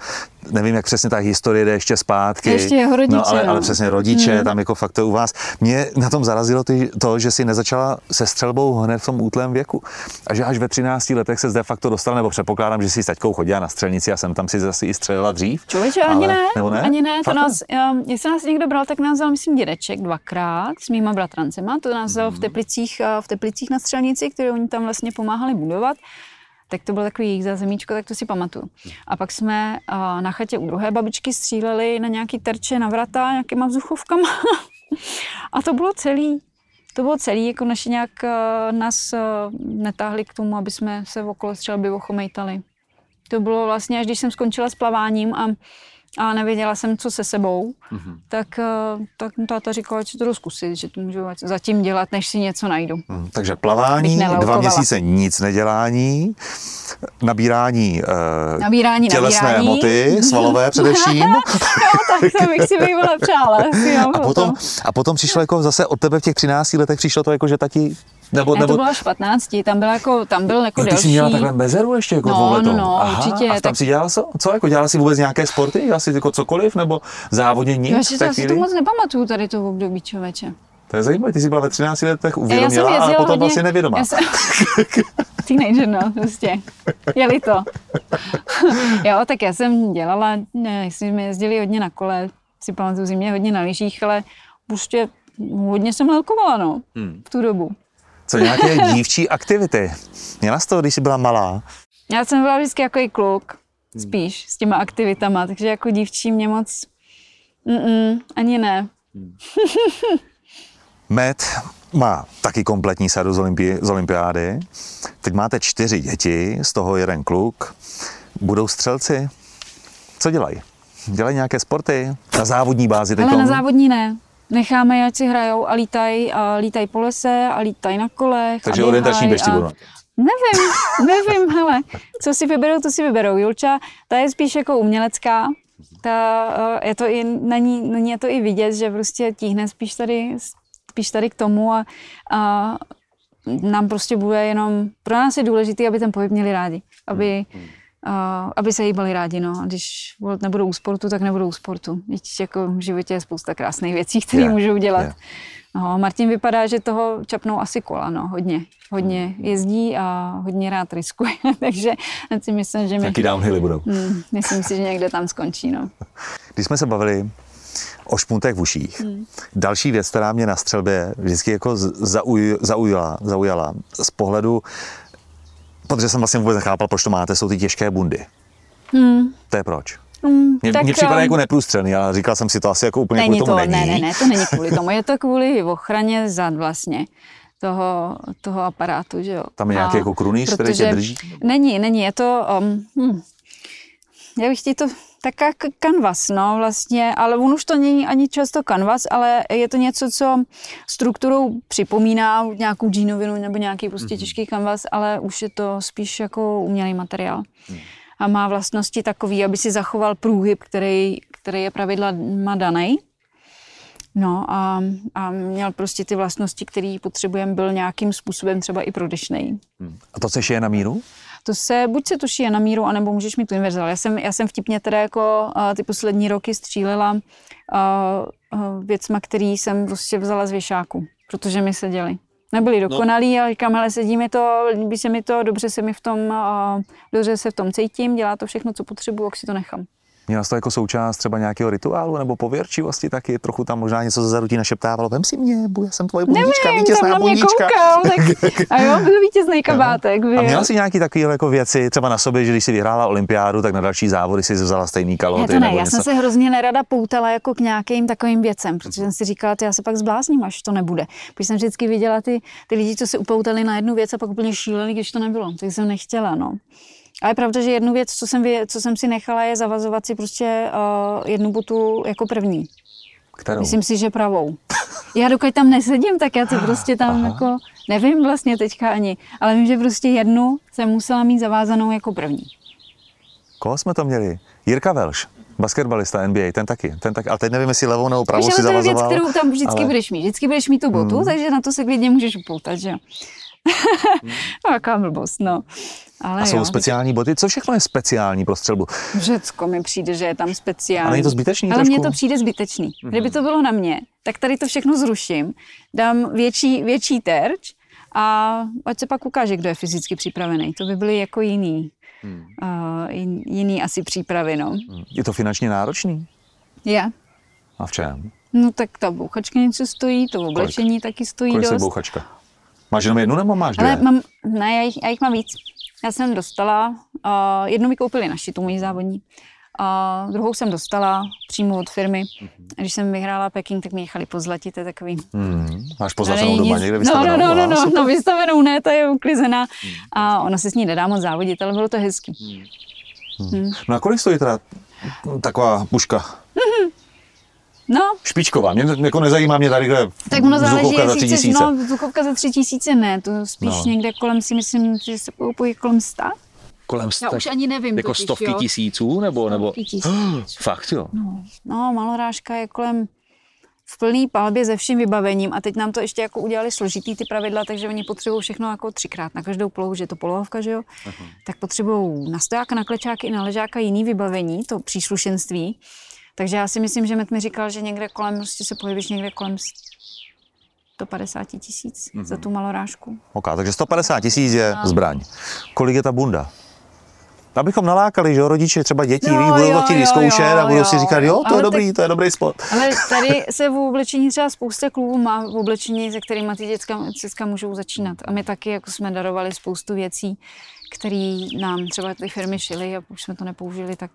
nevím, jak přesně ta historie jde ještě zpátky. Ještě jeho rodiče, no, ale, no. ale přesně rodiče, hmm. tam jako fakt to u vás. Mě na tom zarazilo ty, to, že si nezačala se střelbou hned v tom útlém věku. A že až ve 13 letech se de facto dostala, nebo předpokládám, že si s taťkou chodila na střelnici a jsem tam si zase i střelila dřív. Člověče, ani ne, nebo ne, ani ne, to Fakt nás, um, se nás někdo bral, tak nás vzal, myslím, dědeček dvakrát s mýma bratrancema, to nás vzal v Teplicích, uh, v Teplicích na střelnici, kterou oni tam vlastně pomáhali budovat. Tak to bylo takový jejich zázemíčko, tak to si pamatuju. A pak jsme na chatě u druhé babičky stříleli na nějaký terče na vrata nějakýma vzduchovkama. a to bylo celý. To bylo celý, jako naši nějak nás netáhli k tomu, aby jsme se okolo střelby ochomejtali. To bylo vlastně, až když jsem skončila s plaváním a, a nevěděla jsem, co se sebou, mm-hmm. tak, eh, tak táta říkal, že to jdu zkusit, že to můžu zatím dělat, než si něco najdu. Hmm, takže plavání, dva měsíce nic nedělání, nabírání, uh, Nabírání, tělesné nabírání. hmoty, svalové především. no, tak to bych si bývala přála. Asi, jo, A potom, a potom přišlo jako zase od tebe v těch 13 letech přišlo to jako, že tati, nebo, Ne, nebo to bylo až v 15, tam byl jako, tam byl jako Jo, ty delší. jsi měla takhle mezeru ještě jako No, no, no, Aha, určitě, A tam tak- si dělala co? co? Jako dělala si vůbec nějaké sporty? Asi jako cokoliv? Nebo závodně nic Já si, to, si to moc nepamatuju tady to období člověče. To je zajímavé, ty jsi byla ve 13 letech Já jsem uvědomělá, ale jezdila potom hodně, vlastně nevědomá. Já jsem, teenager, no, prostě. Jeli to. jo, tak já jsem dělala, ne, jsme jezdili hodně na kole, si pamatuju zimě hodně na lyžích, ale prostě hodně jsem lelkovala, no, Hmm. v tu dobu. Co nějaké dívčí aktivity? Měla jsi to, když jsi byla malá? Já jsem byla vždycky jako i kluk, Hmm. spíš, s těma aktivitama, takže jako dívčí mě moc, mm ani ne. Met má taky kompletní sadu z, olympi- z olympiády. Teď máte čtyři děti, z toho jeden kluk. Budou střelci? Co dělají? Dělají nějaké sporty? Na závodní bázi teď? Ale na závodní ne. Necháme je, ať si hrajou a lítají a lítají po lese a lítají na kolech. Takže a orientační běžci a... budou. Nevím, nevím, hele, co si vyberou, to si vyberou. Julča, ta je spíš jako umělecká, ta, eh, je to i, na ní, na ní je to i vidět, že prostě tíhne spíš tady, spíš tady k tomu a, a nám prostě bude jenom, pro nás je důležité, aby ten pohyb měli rádi, aby, a, aby se hýbali rádi, no. A když nebudou u sportu, tak nebudou u sportu. Víš, jako v životě je spousta krásných věcí, které můžou dělat. No, Martin vypadá, že toho čapnou asi kola, no, hodně. Hodně jezdí a hodně rád riskuje, takže si myslím, že mi, Jaký downhilly budou? Hmm, myslím si, že někde tam skončí, no. Když jsme se bavili o špuntech v uších, Hmm. další věc, která mě na střelbě vždycky jako zauj, zaujala, zaujala z pohledu, protože jsem vlastně vůbec nechápal, proč to máte, jsou ty těžké bundy. Hmm. To je proč? Hmm, Mně, tak, mně připadá jako neprůstřelný, ale říkal jsem si to asi jako úplně Není kvůli to, tomu ne, není. ne, ne, to není kvůli tomu. Je to kvůli ochraně zad vlastně toho, toho aparátu, že jo. Tam je nějaký A jako krunýř, který tě drží? Není, není, je to, um, hm, já bych ti to, taká k- kanvas, no vlastně, ale on už to není ani často kanvas, ale je to něco, co strukturou připomíná nějakou džínovinu nebo nějaký prostě těžký kanvas, ale už je to spíš jako umělý materiál. A má vlastnosti takový, aby si zachoval průhyb, který, který je pravidlama daný. No a, a měl prostě ty vlastnosti, které potřebujeme, byl nějakým způsobem třeba i prodyšnej. A to se šije na míru? To se, buď se šije na míru, anebo můžeš mít univerzál. Já jsem, já jsem vtipně teda jako uh, ty poslední roky střílela uh, uh, věcma, který jsem prostě vzala z věšáku, protože mi seděli. Nebyli dokonalí, ale říkám, hele, sedí mi to, líbí se mi to, dobře se mi v tom, uh, dobře se v tom cítím, dělá to všechno, co potřebuji, jak si to nechám. Měla jsi to jako součást třeba nějakého rituálu nebo pověrčivosti taky, trochu tam možná něco ze zarutí našeptávalo, vem si mě, bu- já jsem tvoje bundička, Nevím, tam vítězná na mě bundička. koukal, tak, a jo, byl vítězný kabátek. A byl. měla jsi nějaký takový jako věci třeba na sobě, že když jsi vyhrála olympiádu, tak na další závody si vzala stejný Ne, to ne, nebo já něco? jsem se hrozně nerada poutala jako k nějakým takovým věcem, protože jsem si říkala, ty já se pak zblázním, až to nebude. Protože jsem vždycky viděla ty, ty lidi, co se upoutali na jednu věc a pak úplně šíleli, když to nebylo. Tak jsem nechtěla, no. Ale je pravda, že jednu věc, co jsem, co jsem si nechala, je zavazovat si prostě uh, jednu botu jako první. Kterou? Myslím si, že pravou. Já dokud tam nesedím, tak já to prostě tam Aha. jako, nevím vlastně teďka ani, ale vím, že prostě jednu jsem musela mít zavázanou jako první. Koho jsme to měli? Jirka Velš, basketbalista NBA, ten taky, ten taky, ale teď nevím, jestli levou nebo pravou Víš, si to je věc, kterou tam vždycky ale- budeš mít. Vždycky budeš mít tu botu, Hmm. takže na to se klidně můžeš upoutat, že jo. no, jaká blbost, no. Ale A jsou jo, speciální boty? Co všechno je speciální pro střelbu? Řecko mi přijde, že je tam speciální. A není to zbytečný Ale mně to přijde zbytečný. Kdyby to bylo na mě, tak tady to všechno zruším, dám větší, větší terč a ať se pak ukáže, kdo je fyzicky připravený. To by byly jako jiný, Hmm. uh, jin- jiný asi přípravy, no. Je to finančně náročný? Je. A v čem? No tak ta bouchačka něco stojí, to oblečení taky stojí Kolik se dost. bouchačka? Máš jenom jednu nebo máš dvě? Ale mám, ne, já jich, já jich mám víc. Já jsem dostala, uh, jednu mi koupili naši, tu moji závodní. A druhou jsem dostala přímo od firmy. A když jsem vyhrála Peking, tak mi nechali pozlatit, to je takový. Hmm. Máš pozlacenou není doma nic- někde no, vystavenou? no, no, no, no, super. no, vystavenou ne, ta je uklizená. A ona se s ní nedá moc závodit, ale bylo to hezký. No a kolik stojí teda taková puška? No, Špičková, mě jako nezajímá mě tady kde tak ono záleží, jestli tři chceš, tisíce. no, vzduchovka za tři tisíce ne, to spíš No. někde kolem si myslím, že se koupují kolem sta. Kolem Já už ani nevím Jako totiž, stovky jo. tisíců, nebo, nebo... Stovky tisíc. Fakt jo. No, malorážka je kolem v plný palbě se vším vybavením a teď nám to ještě jako udělali složitý ty pravidla, takže oni potřebují všechno jako třikrát na každou polohu, že je to polohovka, že jo, tak potřebují na stojáka, na klečáky i na ležáka jiný vybavení, to příslušenství. Takže já si myslím, že Met mi říkal, že někde kolem, prostě se pohybíš někde kolem 150 tisíc za tu malorážku. Ok, takže 150 tisíc je zbraň. Kolik je ta bunda? Abychom nalákali, že jo, rodiče, třeba děti, víš, budou jo, to chtít vyzkoušet a budou jo. si říkat, jo, to Ale je dobrý, tak- to je dobrý sport. Ale tady se v oblečení třeba spousta klubů má v oblečení, se kterými ty děcka, děcka můžou začínat. A my taky jako jsme darovali spoustu věcí, které nám třeba ty firmy šily a už jsme to nepoužili, tak,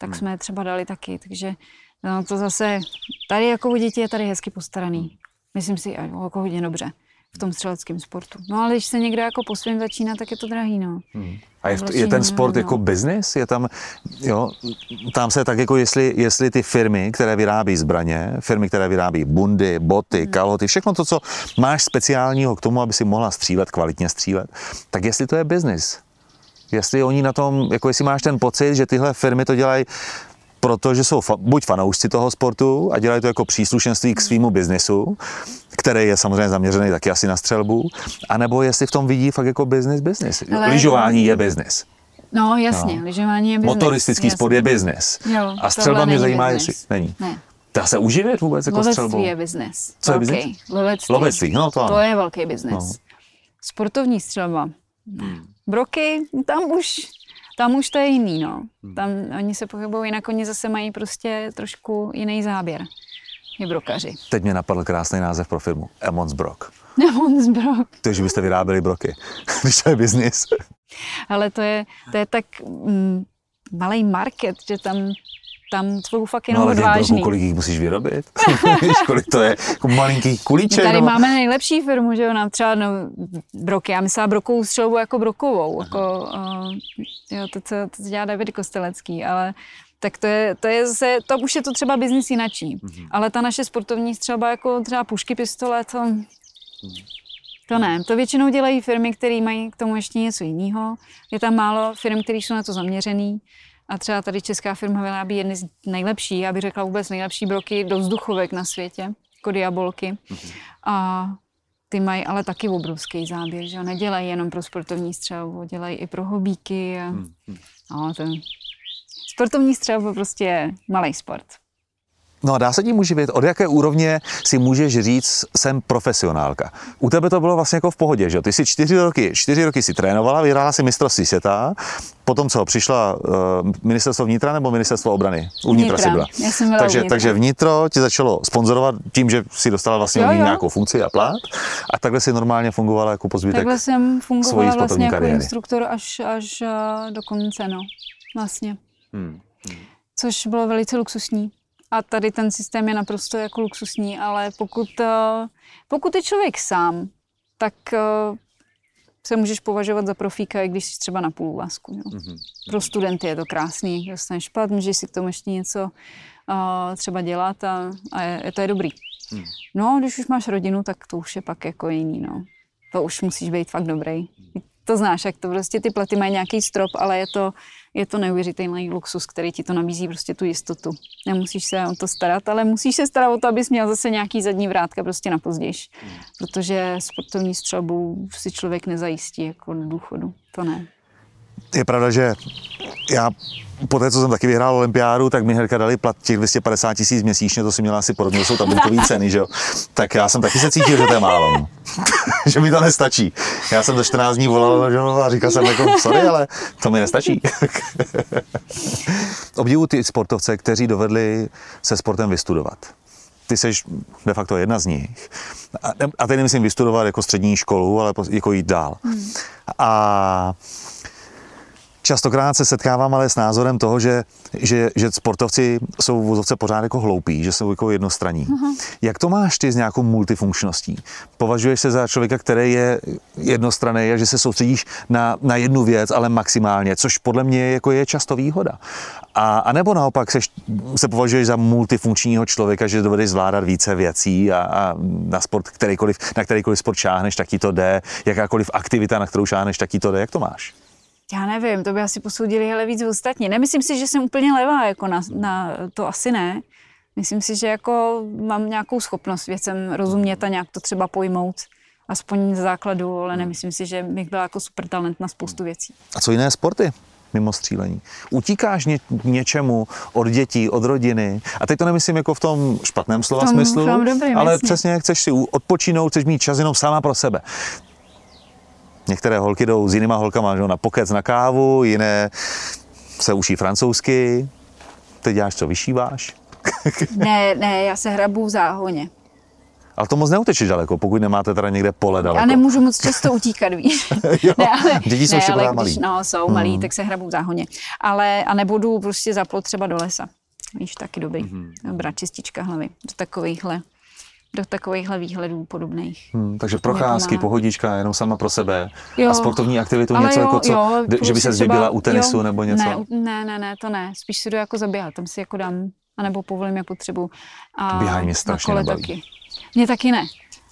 tak jsme je třeba dali taky. Takže no, to zase, tady jako u dětí je tady hezky postaraný. Myslím si, jako hodně dobře v tom střeleckém sportu. No ale když se někdo jako po svém začíná, tak je to drahý, no. A je, je Oblečení, ten sport no. jako business? Je tam, jo, tam se tak jako jestli, jestli ty firmy, které vyrábí zbraně, firmy, které vyrábí bundy, boty, Hmm. kalhoty, všechno to, co máš speciálního k tomu, aby si mohla střílet, kvalitně střílet, tak jestli to je business? Jestli oni na tom, jako jestli máš ten pocit, že tyhle firmy to dělají protože jsou fa- buď fanoušci toho sportu a dělají to jako příslušenství k svýmu biznisu, který je samozřejmě zaměřený taky asi na střelbu, anebo jestli v tom vidí fakt jako business business. Ale- Lyžování je business. No jasně, no. lyžování je business. Motoristický jasně. sport je business. Jo, A střelba mě zajímá, business. jestli není. Ne. Dá se uživit vůbec jako Lovectví střelbou? je business. Co je Velký. business? Lovectví. Lovectví, no to ano. To je velký business. No. Sportovní střelba. Hmm. Broky, tam už, tam už to je jiný, no. Hmm. Tam oni se pohybují jinak, oni zase mají prostě trošku jiný záběr. Je brokaři. Teď mě napadl krásný název pro firmu. Emons Brok. Nemon zbrok. Takže byste vyráběli broky, když to je business. Ale to je, to je tak mm, malý market, že tam, tam jsou fakt No jenom ale těch broků, odvážný. kolik jich musíš vyrobit? Víš, kolik to je? Jako malinkých kulíček? tady nebo- máme nejlepší firmu, že jo, nám třeba no, broky, já myslela brokovou střelbu jako brokovou, jako, uh, jo, to, co, to, co dělá David Kostelecký, ale tak to je, to je zase, to už je to třeba biznis jinačí, Mhm. ale ta naše sportovní střelba, jako třeba pušky, pistole, to, to ne, to většinou dělají firmy, které mají k tomu ještě něco jiného. Je tam málo firm, které jsou na to zaměřený. A třeba tady česká firma vyrábí jedny z nejlepší, já bych řekla vůbec nejlepší broky do vzduchovek na světě, jako diabolky. A ty mají ale taky obrovský záběr, že? Nedělají jenom pro sportovní střelbu, dělají i pro hobíky. A... No, ten... Sportovní střelba prostě je malý sport. No a dá se tím uživit? Od jaké úrovně si můžeš říct, jsem profesionálka? U tebe to bylo vlastně jako v pohodě, že? Ty si čtyři roky, čtyři roky si trénovala, vyhrála si mistrovství světa, potom co, přišla uh, ministerstvo vnitra nebo ministerstvo obrany? U vnitra, Vnitra. si byla. Já jsem byla takže, vnitra. takže vnitro ti začalo sponzorovat tím, že si dostala vlastně Jo, jo. nějakou funkci a plát a takhle si normálně fungovala jako po zbytek. Takhle jsem fungovala vlastně jako kariéry. instruktor až, až eh, do konce, no. Vlastně. Hmm. Což bylo velice luxusní. A tady ten systém je naprosto jako luxusní, ale pokud, eh, pokud je člověk sám, tak eh, se můžeš považovat za profíka, i když jsi třeba na půl úvazku. Jo. Mhm. Pro studenty je to krásný, dostaneš plat, můžeš si k tomu ještě něco uh, třeba dělat a, a je, to je dobrý. Hmm. No, když už máš rodinu, tak to už je pak jako jiný, no. To už musíš být fakt dobrý. To znáš, jak to prostě ty platy mají nějaký strop, ale je to, je to neuvěřitelný luxus, který ti to nabízí prostě tu jistotu. Nemusíš se o to starat, ale musíš se starat o to, abys měl zase nějaký zadní vrátka prostě na pozdějš. Protože sportovní střelbu si člověk nezajistí jako do důchodu. To ne. je pravda, že já po té, co jsem taky vyhrál olympiádu, tak mi hnedka dali plat těch 250 tisíc měsíčně, to si měla asi podobně, to jsou tabulkové ceny, že jo. Tak já jsem taky se cítil, že to je málo. no. že mi to nestačí. Já jsem za 14 dní volal že jo, a říkal jsem jako, sorry, ale to mi nestačí. Obdivu ty sportovce, kteří dovedli se sportem vystudovat. Ty jsi de facto jedna z nich. A, a teď nemyslím vystudovat jako střední školu, ale jako jít dál. A Častokrát se setkávám ale s názorem toho, že, že, že sportovci jsou v vozovce pořád jako hloupí, že jsou jako jednostranní. Uh-huh. Jak to máš ty s nějakou multifunkčností? Považuješ se za člověka, který je jednostranný a že se soustředíš na, na jednu věc, ale maximálně, což podle mě jako je často výhoda. A, a nebo naopak seš, se považuješ za multifunkčního člověka, že dovedeš zvládat více věcí a, a na sport kterýkoliv, na kterýkoliv sport šáhneš, tak ti to jde, jakákoliv aktivita, na kterou šáhneš, tak ti to jde. Jak to máš? Já nevím, to by asi posoudili hele víc ostatní. Nemyslím si, že jsem úplně levá, jako na, na to asi ne. Myslím si, že jako mám nějakou schopnost věcem rozumět a nějak to třeba pojmout, aspoň z základu, ale nemyslím si, že bych byla jako super talent na spoustu věcí. A co jiné sporty? mimo střílení. Utíkáš ně, něčemu od dětí, od rodiny. A teď to nemyslím jako v tom špatném slova V tom- smyslu, v tom dobrým, ale jasně. přesně chceš si odpočinout, chceš mít čas jenom sama pro sebe. Některé holky jdou s jinýma holkama že, na pokec na kávu, jiné se učí francouzsky. Ty děláš co, vyšíváš? Ne, ne, já se hrabu v záhoně. Ale to moc neutečeš daleko, pokud nemáte teda někde pole daleko. Já nemůžu moc často utíkat, víš. Jo, ne, ale, děti jsou ne, ještě ale pořád když, malí. no, jsou malí, tak se hrabu v záhoně. Ale, a nebudu prostě zaplot třeba do lesa. Víš, taky dobrý. Mm-hmm. Brát čistička hlavy. Do takovýchhle, do takovýchhle výhledů podobných. Hmm, takže procházky, pomáhá. pohodička, jenom sama pro sebe. Jo. A sportovní aktivitu, Ale něco jo, jako co, jo, že by se třeba- u tenisu jo, nebo něco. Ne, ne, ne, ne, to ne. Spíš si jdu jako zaběhat, tam si jako dám, anebo povolím, jak potřebuji. A Běhání mě na strašně kole nebaví. taky. Mě taky ne.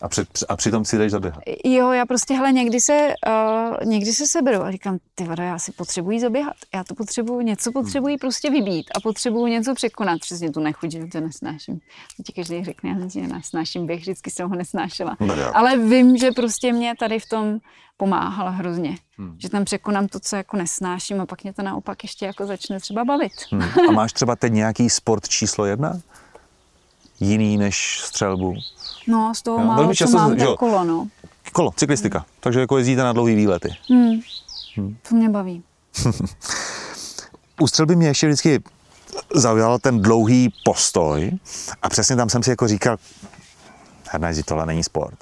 A, při, a přitom si jdeš zaběhat. Jo, já prostě, hele, někdy se, uh, někdy se seberu a říkám, ty vado, já si potřebuji zaběhat. Já to potřebuji, něco potřebuji prostě vybít a potřebuji něco překonat. Přesně tu nechuť, že to nesnáším. To ti každý řekne, já že nesnáším běh, vždycky jsem ho nesnášela. No. Ale vím, že prostě mě tady v tom pomáhala hrozně. Že tam překonám to, co jako nesnáším a pak mě to naopak ještě jako začne třeba bavit. Hmm. A máš třeba teď nějaký sport číslo jedna? Jiný než střelbu? No, z toho Jo, málo, velmi co často mám, se- že kolo, no. Kolo, cyklistika. Takže jako jezdíte na dlouhý výlety. To mě baví. U střelby mě ještě vždycky zaujal ten dlouhý postoj a přesně tam jsem si jako říkal, Hernajzi, tohle není sport.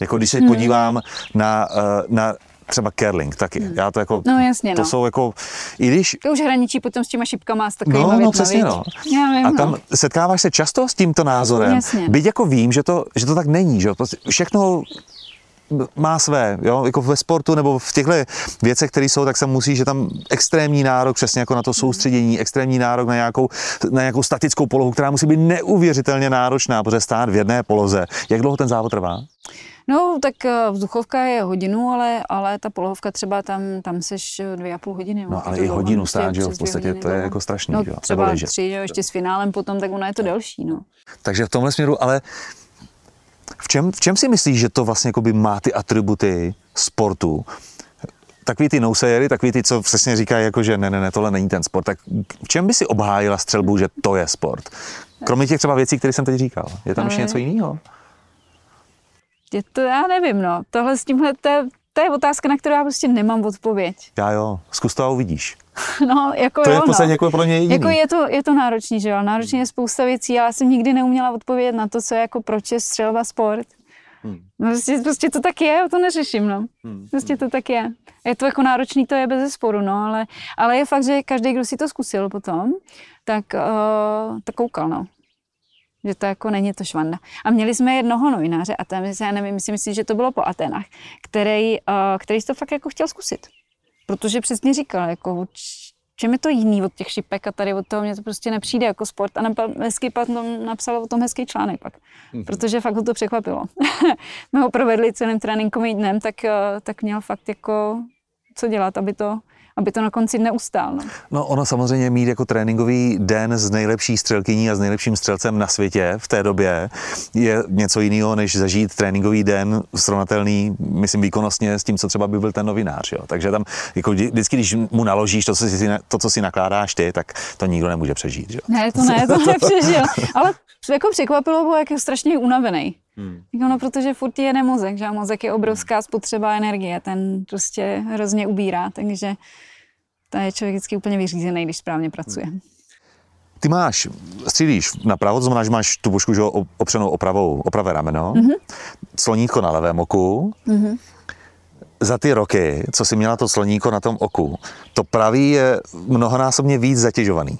Jako když Hmm. se podívám na, eh, na třeba curling taky. Já to jako, No, jasně, to no. jsou jako, i když To už hraničí potom s těma šipkama a s takovýma No, no přesně, no. Já vím, A tam no. setkáváš se často s tímto názorem. Jasně. Byť jako vím, že to, že to tak není, že všechno má své, jo, jako ve sportu nebo v těchto věcech, které jsou, tak se musí, že tam extrémní nárok přesně jako na to soustředění, extrémní nárok na nějakou, na nějakou statickou polohu, která musí být neuvěřitelně náročná, protože stát v jedné poloze. Jak dlouho ten závod trvá? No, tak eh, vzduchovka je hodinu, ale, ale ta polohovka třeba tam, tam seš eh, dvě a půl hodiny. No, ale i dlouho, hodinu prostě stát, že v podstatě to je dlouho. jako strašný, No, jo, třeba nebo tři, že jo, ještě s finálem potom, tak ona je to delší, no. Takže v tomhle směru, ale v čem, v čem si myslíš, že to vlastně jakoby má ty atributy sportu? Takový ty nosejery, takový ty, co přesně říkají, jako, že ne, ne, ne, tohle není ten sport. Tak v čem by si obhájila střelbu, že to je sport? Kromě těch třeba věcí, které jsem teď říkal. Je tam ještě něco jiného? Je to, já nevím, no. Tohle s tímhle, to, je- to je otázka, na kterou já prostě nemám odpověď. Já jo, zkus to a uvidíš. No, jako To jo, je v podstatě no. jako podle mě jediný. Jako je to, je to náročný, že jo? Náročný je spousta věcí, ale já jsem nikdy neuměla odpovědět na to, co je jako proč je střelba sport. Hmm. No prostě, prostě to tak je, já to neřeším, no. Prostě to tak je. Je to jako náročný, to je bez sporu, no, ale, ale je fakt, že každý, kdo si to zkusil potom, tak, uh, tak koukal, no. Že to jako není to švanda. A měli jsme jednoho novináře, a tam, já nevím, si myslím, že to bylo po Atenách, který, uh, který to fakt jako chtěl zkusit. Protože přesně říkal, jako, čem je to jiný od těch šipek a tady od toho mně to prostě nepřijde jako sport. A napal, hezky pak napsal o tom hezký článek pak, protože fakt ho to překvapilo. My ho provedli celým tréninkovým dnem, tak, eh, tak měl fakt jako co dělat, aby to, aby to na konci neustál. No. No ono samozřejmě mít jako tréninkový den s nejlepší střelkyní a s nejlepším střelcem na světě v té době je něco jiného, než zažít tréninkový den srovnatelný, myslím, výkonnostně s tím, co třeba by byl ten novinář. Jo. Takže tam jako vždy- vždycky, když mu naložíš to, co si, to, co si nakládáš ty, tak to nikdo nemůže přežít. Jo. Ne, to ne, to nepřežil. Ale jako překvapilo ho, jak je strašně unavený. Hmm. No, protože furt jede mozek, že a mozek je obrovská spotřeba energie, ten prostě hrozně ubírá, takže to je člověk vždycky úplně vyřízený, když správně pracuje. Ty máš, střílíš napravo, to znamená, že máš tu pušku že, opřenou opravou, opravé rameno, mm-hmm. sloníko na levém oku. Mm-hmm. Za ty roky, co jsi měla to sloníko na tom oku, to pravý je mnohonásobně víc zatěžovaný.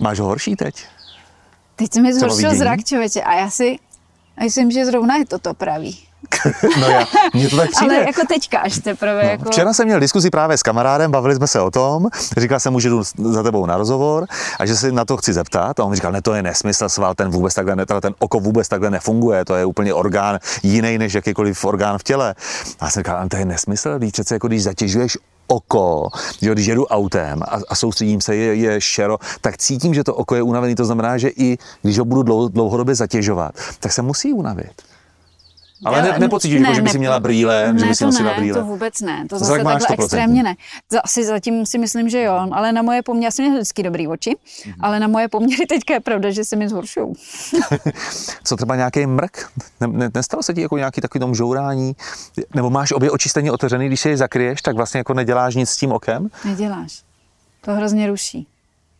Máš ho horší teď? Teď se mi zhoršil zrak člověče a já si myslím, že zrovna je to to pravý. no já, mně to tak přijde. Ale jako teďka až teprve. No, jako... Včera jsem měl diskuzi právě s kamarádem, bavili jsme se o tom, říkal jsem mu, že jdu za tebou na rozhovor a že si na to chci zeptat a on mi říkal, ne, to je nesmysl, sval ten vůbec takhle, ne, ten oko vůbec takhle nefunguje, to je úplně orgán jiný než jakýkoliv orgán v těle. A já jsem říkal, "Ale to je nesmysl, když přece jako když zatěžuješ oko, jo, když jedu autem a, a soustředím se, je, je šero, tak cítím, že to oko je unavený, to znamená, že i když ho budu dlouho, dlouhodobě zatěžovat, tak se musí unavit. Ale ne, nepocítíš, jako, že by si měla brýle, ne, že by si nosila ne, brýle. to vůbec ne. To zase tak takhle 100%. extrémně ne. Asi zatím si myslím, že jo, ale na moje poměry, já jsem měla vždycky dobrý oči, Mhm. ale na moje poměry teďka je pravda, že se mi zhoršují. Co třeba nějaký mrk? Ne, ne, nestalo se ti jako nějaký takový tom žourání? Nebo máš obě oči stejně otevřený, když si je zakryješ, tak vlastně jako neděláš nic s tím okem? Neděláš. To hrozně ruší.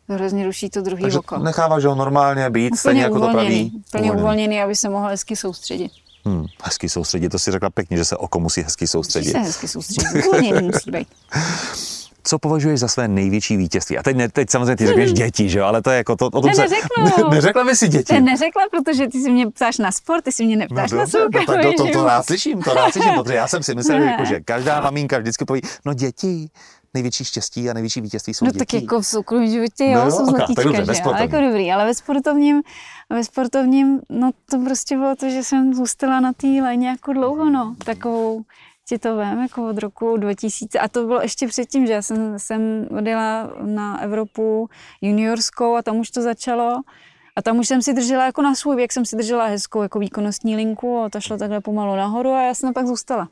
To hrozně ruší to druhý Takže oko. necháváš ho normálně být, stejně jako to praví. Plně uvolněný, aby se mohl hezky soustředit. Hmm, hezký soustředit, to si řekla pěkně, že se oko musí hezky Musí soustředit. se hezky soustředit. Uvolněný musí být. Co považuješ za své největší vítězství? A teď, ne, teď samozřejmě ty řekneš děti, že jo, ale to je jako to, o tom Ne, se... neřeknu. Ne, neřekla by si děti. To neřekla, protože ty si mě ptáš na sport, ty si mě neptáš na dobře, no, to, to, to život. rád slyším, to rád slyším, protože já jsem si myslel, Ne. jako, že každá maminka vždycky poví, no děti, největší štěstí a největší vítězství jsou No děti. tak jako v soukromém životě, No jo, jo, jsou zlatíčka, dobře, ve že jo, ale jako dobrý, ale ve sportovním, ve sportovním, no to prostě bylo to, že jsem zůstala na té léně jako dlouho, no, takovou, ti to vím, jako od roku 2000, a to bylo ještě předtím, že já jsem, jsem odjela na Evropu juniorskou a tam už to začalo, a tam už jsem si držela jako na svůj věk, jsem si držela hezkou jako výkonnostní linku a ta šla takhle pomalu nahoru a já jsem pak zůstala.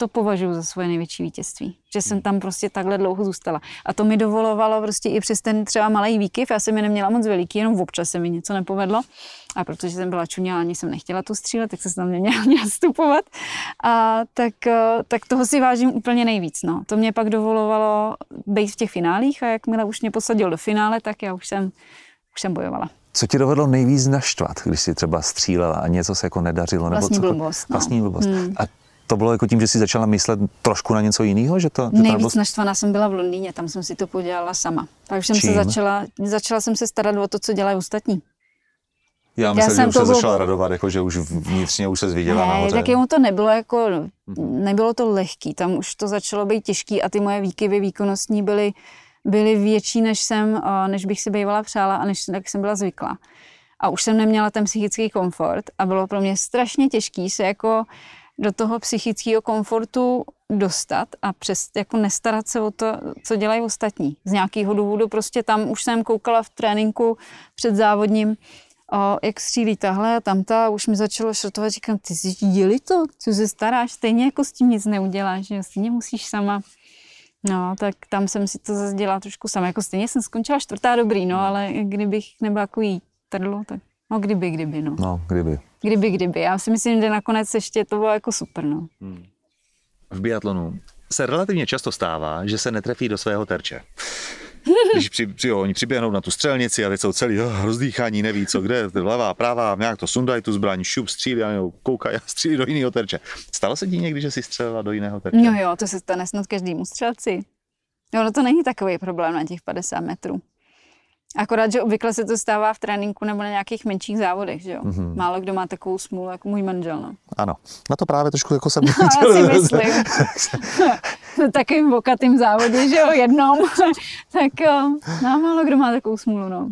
To považuji za svoje největší vítězství, že jsem tam prostě takhle dlouho zůstala. A to mi dovolovalo prostě i přes ten třeba malý výkyv, já jsem je neměla moc veliký, jenom občas se mi něco nepovedlo. A protože jsem byla čuně, ani jsem nechtěla tu střílet, tak se tam neměla měla stupovat. A tak, eh, tak toho si vážím úplně nejvíc. No. To mě pak dovolovalo být v těch finálích a jakmile už mě posadil do finále, tak já už jsem, už jsem bojovala. Co ti dovedlo nejvíc naštvat, když jsi třeba střílela a něco se jako nedařilo? Vlastní nebo co, blbost, no. Vlastní blbost. Hmm. A to bylo jako tím, že jsi začala myslet trošku na něco jiného? Že to, že to nebylo... Nejvíc naštvaná jsem byla v Londýně, tam jsem si to podělala sama. Už jsem Čím? se začala, začala jsem se starat o to, co dělají ostatní. Já myslím, jsem že už se byl- začala radovat, jako, že už vnitřně už se viděla Ne, nahoře. tak jemu to nebylo jako, nebylo to lehký, tam už to začalo být těžký a ty moje výkyvy výkonnostní byly, byly větší, než jsem, eh, než bych si bývala přála a než jak jsem byla zvyklá. A už jsem neměla ten psychický komfort a bylo pro mě strašně těžký se jako do toho psychického komfortu dostat a přes, jako nestarat se o to, co dělají ostatní. Z nějakého důvodu prostě tam už jsem koukala v tréninku před závodním, o, jak střílí tahle a tamta, a už mi začalo šrotovat, říkám, ty jsi děli to, co se staráš, stejně jako s tím nic neuděláš, že stejně musíš sama. No, tak tam jsem si to zase dělala trošku sama, jako stejně jsem skončila čtvrtá dobrý, no, ale kdybych nebyla takový trdlo, tak no kdyby, kdyby, no. No, kdyby. Kdyby, kdyby. Já si myslím, že nakonec ještě to bylo jako super, no. V biatlonu se relativně často stává, že se netrefí do svého terče. Když při, při, jo, oni přiběhnou na tu střelnici a teď jsou celý oh, rozdýchání, neví co kde, levá, pravá, nějak to sundají tu zbraň, šup, střílí a jo, koukají a střílí do jiného terče. Stalo se ti někdy, že jsi střelila do jiného terče? No jo, to se stane snad každému střelci. Jo, no to není takový problém na těch 50 metrů. Akorát, že obvykle se to stává v tréninku nebo na nějakých menších závodech, že jo. Mm-hmm. Málo kdo má takovou smůlu jako můj manžel, no. Ano. Na to právě trošku jako jsem... Já si myslím. Na takovým vokatým závodě, že jo, jednom. tak jo, no, málo kdo má takovou smůlu, no.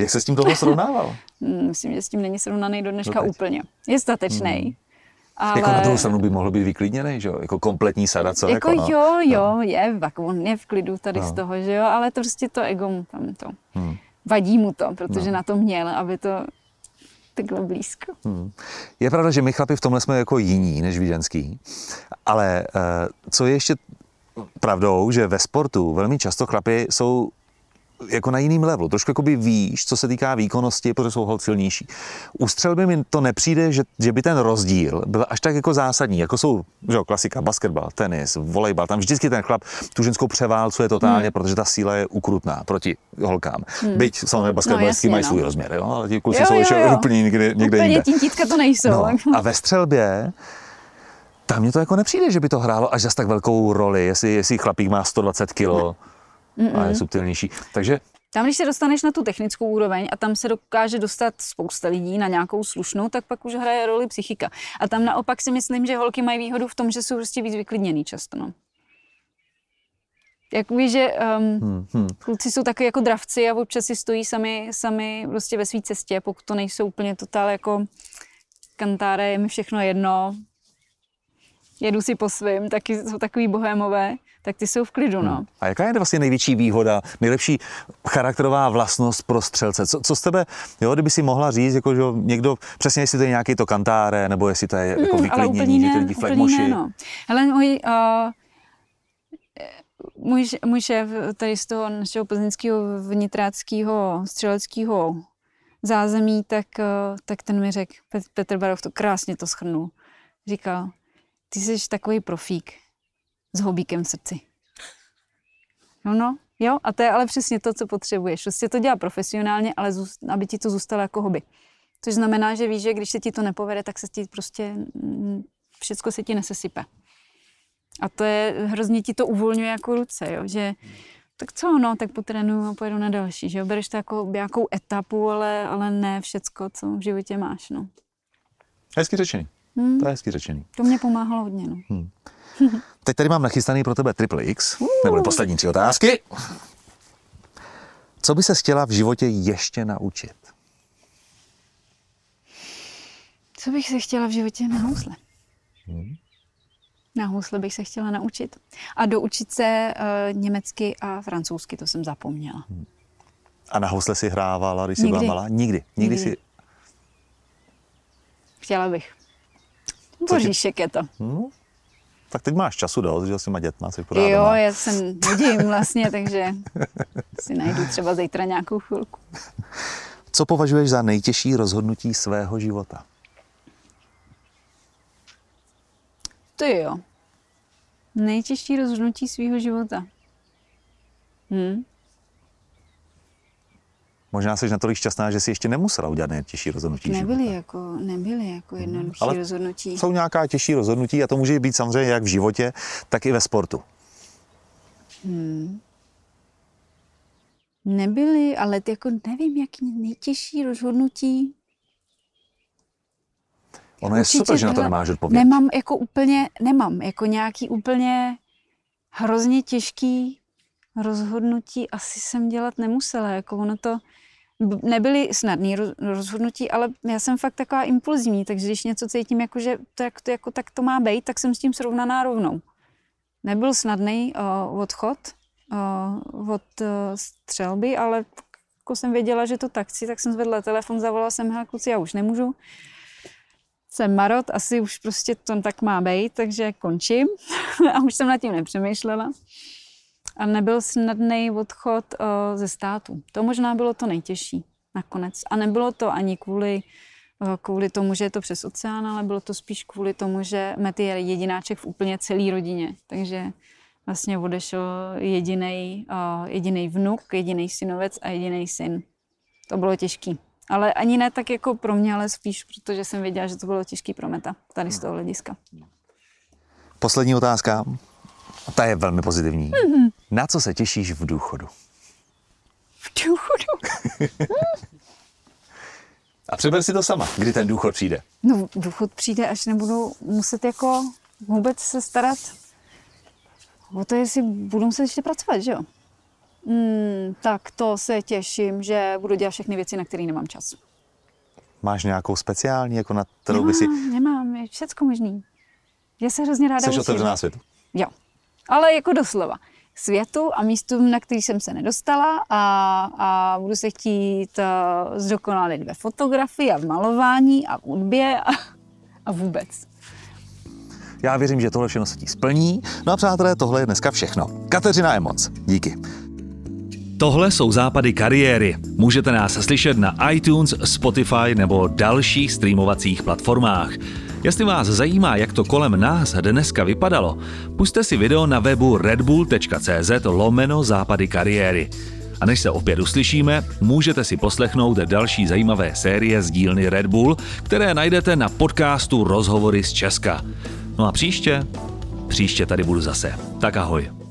Jak se s tím tohle srovnával? Mm, Myslím, že s tím není srovnaný do dneska Doteď. úplně. Je statečný, Ale... Jako na druhou stranu by mohl být vyklidněný, že jo? Jako kompletní sada, co? Jako, jako no. jo, jo, je, jako on je v klidu tady no. z toho, že jo, ale to prostě to ego mu tam to, hmm. vadí mu to, protože no. na to měl, aby to takhle blízko. Hmm. Je pravda, že my chlapi v tomhle jsme jako jiní než vy ženský, ale uh, co je ještě pravdou, že ve sportu velmi často chlapi jsou jako na jiným levelu. Trošku jako by víš, co se týká výkonnosti, protože jsou hod silnější. U střelby mi to nepřijde, že, že by ten rozdíl byl až tak jako zásadní, jako jsou že jo, klasika, basketbal, tenis, volejbal. Tam vždycky ten chlap tu ženskou převálcuje totálně, hmm. protože ta síla je ukrutná proti holkám. Hmm. Byť samozřejmě basketbalistky no, mají no. svůj rozměr, jo, ale ti kluci jo, jsou ještě úplně někde, někde úplně jinde. To nejsou. No, a ve střelbě tam mně to jako nepřijde, že by to hrálo až zas tak velkou roli, jestli, jestli chlapík má 120 kilo. Mm-mm. a je subtilnější. Takže tam, když se dostaneš na tu technickou úroveň a tam se dokáže dostat spousta lidí na nějakou slušnou, tak pak už hraje roli psychika. A tam naopak si myslím, že holky mají výhodu v tom, že jsou prostě víc vyklidněný často. No. Jak víš, že um, hmm, hmm. kluci jsou taky jako dravci a občas si stojí sami, sami prostě ve své cestě, pokud to nejsou úplně totál jako kantáre, je mi všechno jedno, jedu si po svým, taky jsou takový bohémové tak ty jsou v klidu. No. Hmm. A jaká je vlastně největší výhoda, nejlepší charakterová vlastnost pro střelce? Co, co z tebe, jo, kdyby si mohla říct, jako, že někdo, přesně jestli to je nějaký to kantáre, nebo jestli to je jako hmm, vyklidnění, že to lidi flagmoši? No. Hele, můj, uh, můj, můj šéf tady z toho našeho plzeňského vnitráckého střeleckého zázemí, tak, uh, tak ten mi řekl, Petr Barov to krásně to schrnul. Říkal, ty jsi takový profík, s hobíkem v srdci. No, no, jo, a to je ale přesně to, co potřebuješ. Prostě to dělá profesionálně, ale zůst, aby ti to zůstalo jako hobby. Což znamená, že víš, že když se ti to nepovede, tak se ti prostě, mm, všecko se ti nesesype. A to je, hrozně ti to uvolňuje jako ruce, jo, že tak co, no, tak potrénuju a pojedu na další, že jo, bereš to jako nějakou etapu, ale, ale ne všecko, co v životě máš, no. Hezky řečený. Hmm. To je hezky řečený. To mě pomáhalo hodně, no. Hmm. Teď tady mám nachystaný pro tebe triple X, nebo poslední tři otázky. Co by se chtěla v životě ještě naučit? Co bych se chtěla v životě na housle? Hmm. Na housle bych se chtěla naučit. A doučit se uh, německy a francouzsky, to jsem zapomněla. Hmm. A na housle si hrávala, když jsi Nikdy. byla malá? Nikdy. Nikdy, Nikdy. si... Chtěla bych. Božíšek je to. Hmm? Tak teď máš času dost, že s těma dětma si Jo, doma. já jsem vidím vlastně, takže si najdu třeba zítra nějakou chvilku. Co považuješ za nejtěžší rozhodnutí svého života? To jo. Nejtěžší rozhodnutí svého života. Hm? Možná jsi natolik šťastná, že si ještě nemusela udělat nejtěžší rozhodnutí. Nebyly života. jako, nebyly jako hmm. jednodušší Ale rozhodnutí. Jsou nějaká těžší rozhodnutí a to může být samozřejmě jak v životě, tak i ve sportu. Hmm. Nebyly, ale ty jako nevím, jaký nejtěžší rozhodnutí. Ono je super, že na to nemáš odpověď. Nemám jako úplně, nemám jako nějaký úplně hrozně těžký rozhodnutí asi jsem dělat nemusela. Jako ono to, nebyly snadné rozhodnutí, ale já jsem fakt taková impulzivní, takže když něco cítím, jako, že to, jak, to, jako, tak to má být, tak jsem s tím srovnaná rovnou. Nebyl snadný uh, odchod uh, od uh, střelby, ale jako jsem věděla, že to tak chci, tak jsem zvedla telefon, zavolala jsem, hele kluci, já už nemůžu. Jsem marot, asi už prostě to tak má být, takže končím. a už jsem nad tím nepřemýšlela a nebyl snadný odchod uh, ze státu. To možná bylo to nejtěžší nakonec. A nebylo to ani kvůli, uh, kvůli tomu, že je to přes oceán, ale bylo to spíš kvůli tomu, že Mety je jedináček v úplně celé rodině. Takže vlastně odešel jediný uh, jedinej vnuk, jediný synovec a jediný syn. To bylo těžký. Ale ani ne tak jako pro mě, ale spíš, protože jsem věděla, že to bylo těžký pro Meta, tady z toho hlediska. Poslední otázka. Ta je velmi pozitivní. Mm-hmm. Na co se těšíš v důchodu? V důchodu? A přiber si to sama, kdy ten důchod přijde. No, důchod přijde, až nebudu muset jako vůbec se starat o to, jestli budu muset ještě pracovat, že jo? Mm, tak to se těším, že budu dělat všechny věci, na které nemám čas. Máš nějakou speciální, jako na kterou nemám, by si... Nemám, je všecko možný. Já se hrozně ráda Jsi otevřená světu. Jo, ale jako doslova. Světu a místům, na který jsem se nedostala a, a budu se chtít uh, zdokonalit ve fotografii a v malování a v hudbě a, a vůbec. Já věřím, že tohle všechno se ti splní. No a přátelé, tohle je dneska všechno. Kateřina Emoc, díky. Tohle jsou západy kariéry. Můžete nás slyšet na iTunes, Spotify nebo dalších streamovacích platformách. Jestli vás zajímá, jak to kolem nás dneska vypadalo, puste si video na webu redbull.cz lomeno západy kariéry. A než se opět uslyšíme, můžete si poslechnout další zajímavé série z dílny Red Bull, které najdete na podcastu Rozhovory z Česka. No a příště? Příště tady budu zase. Tak ahoj.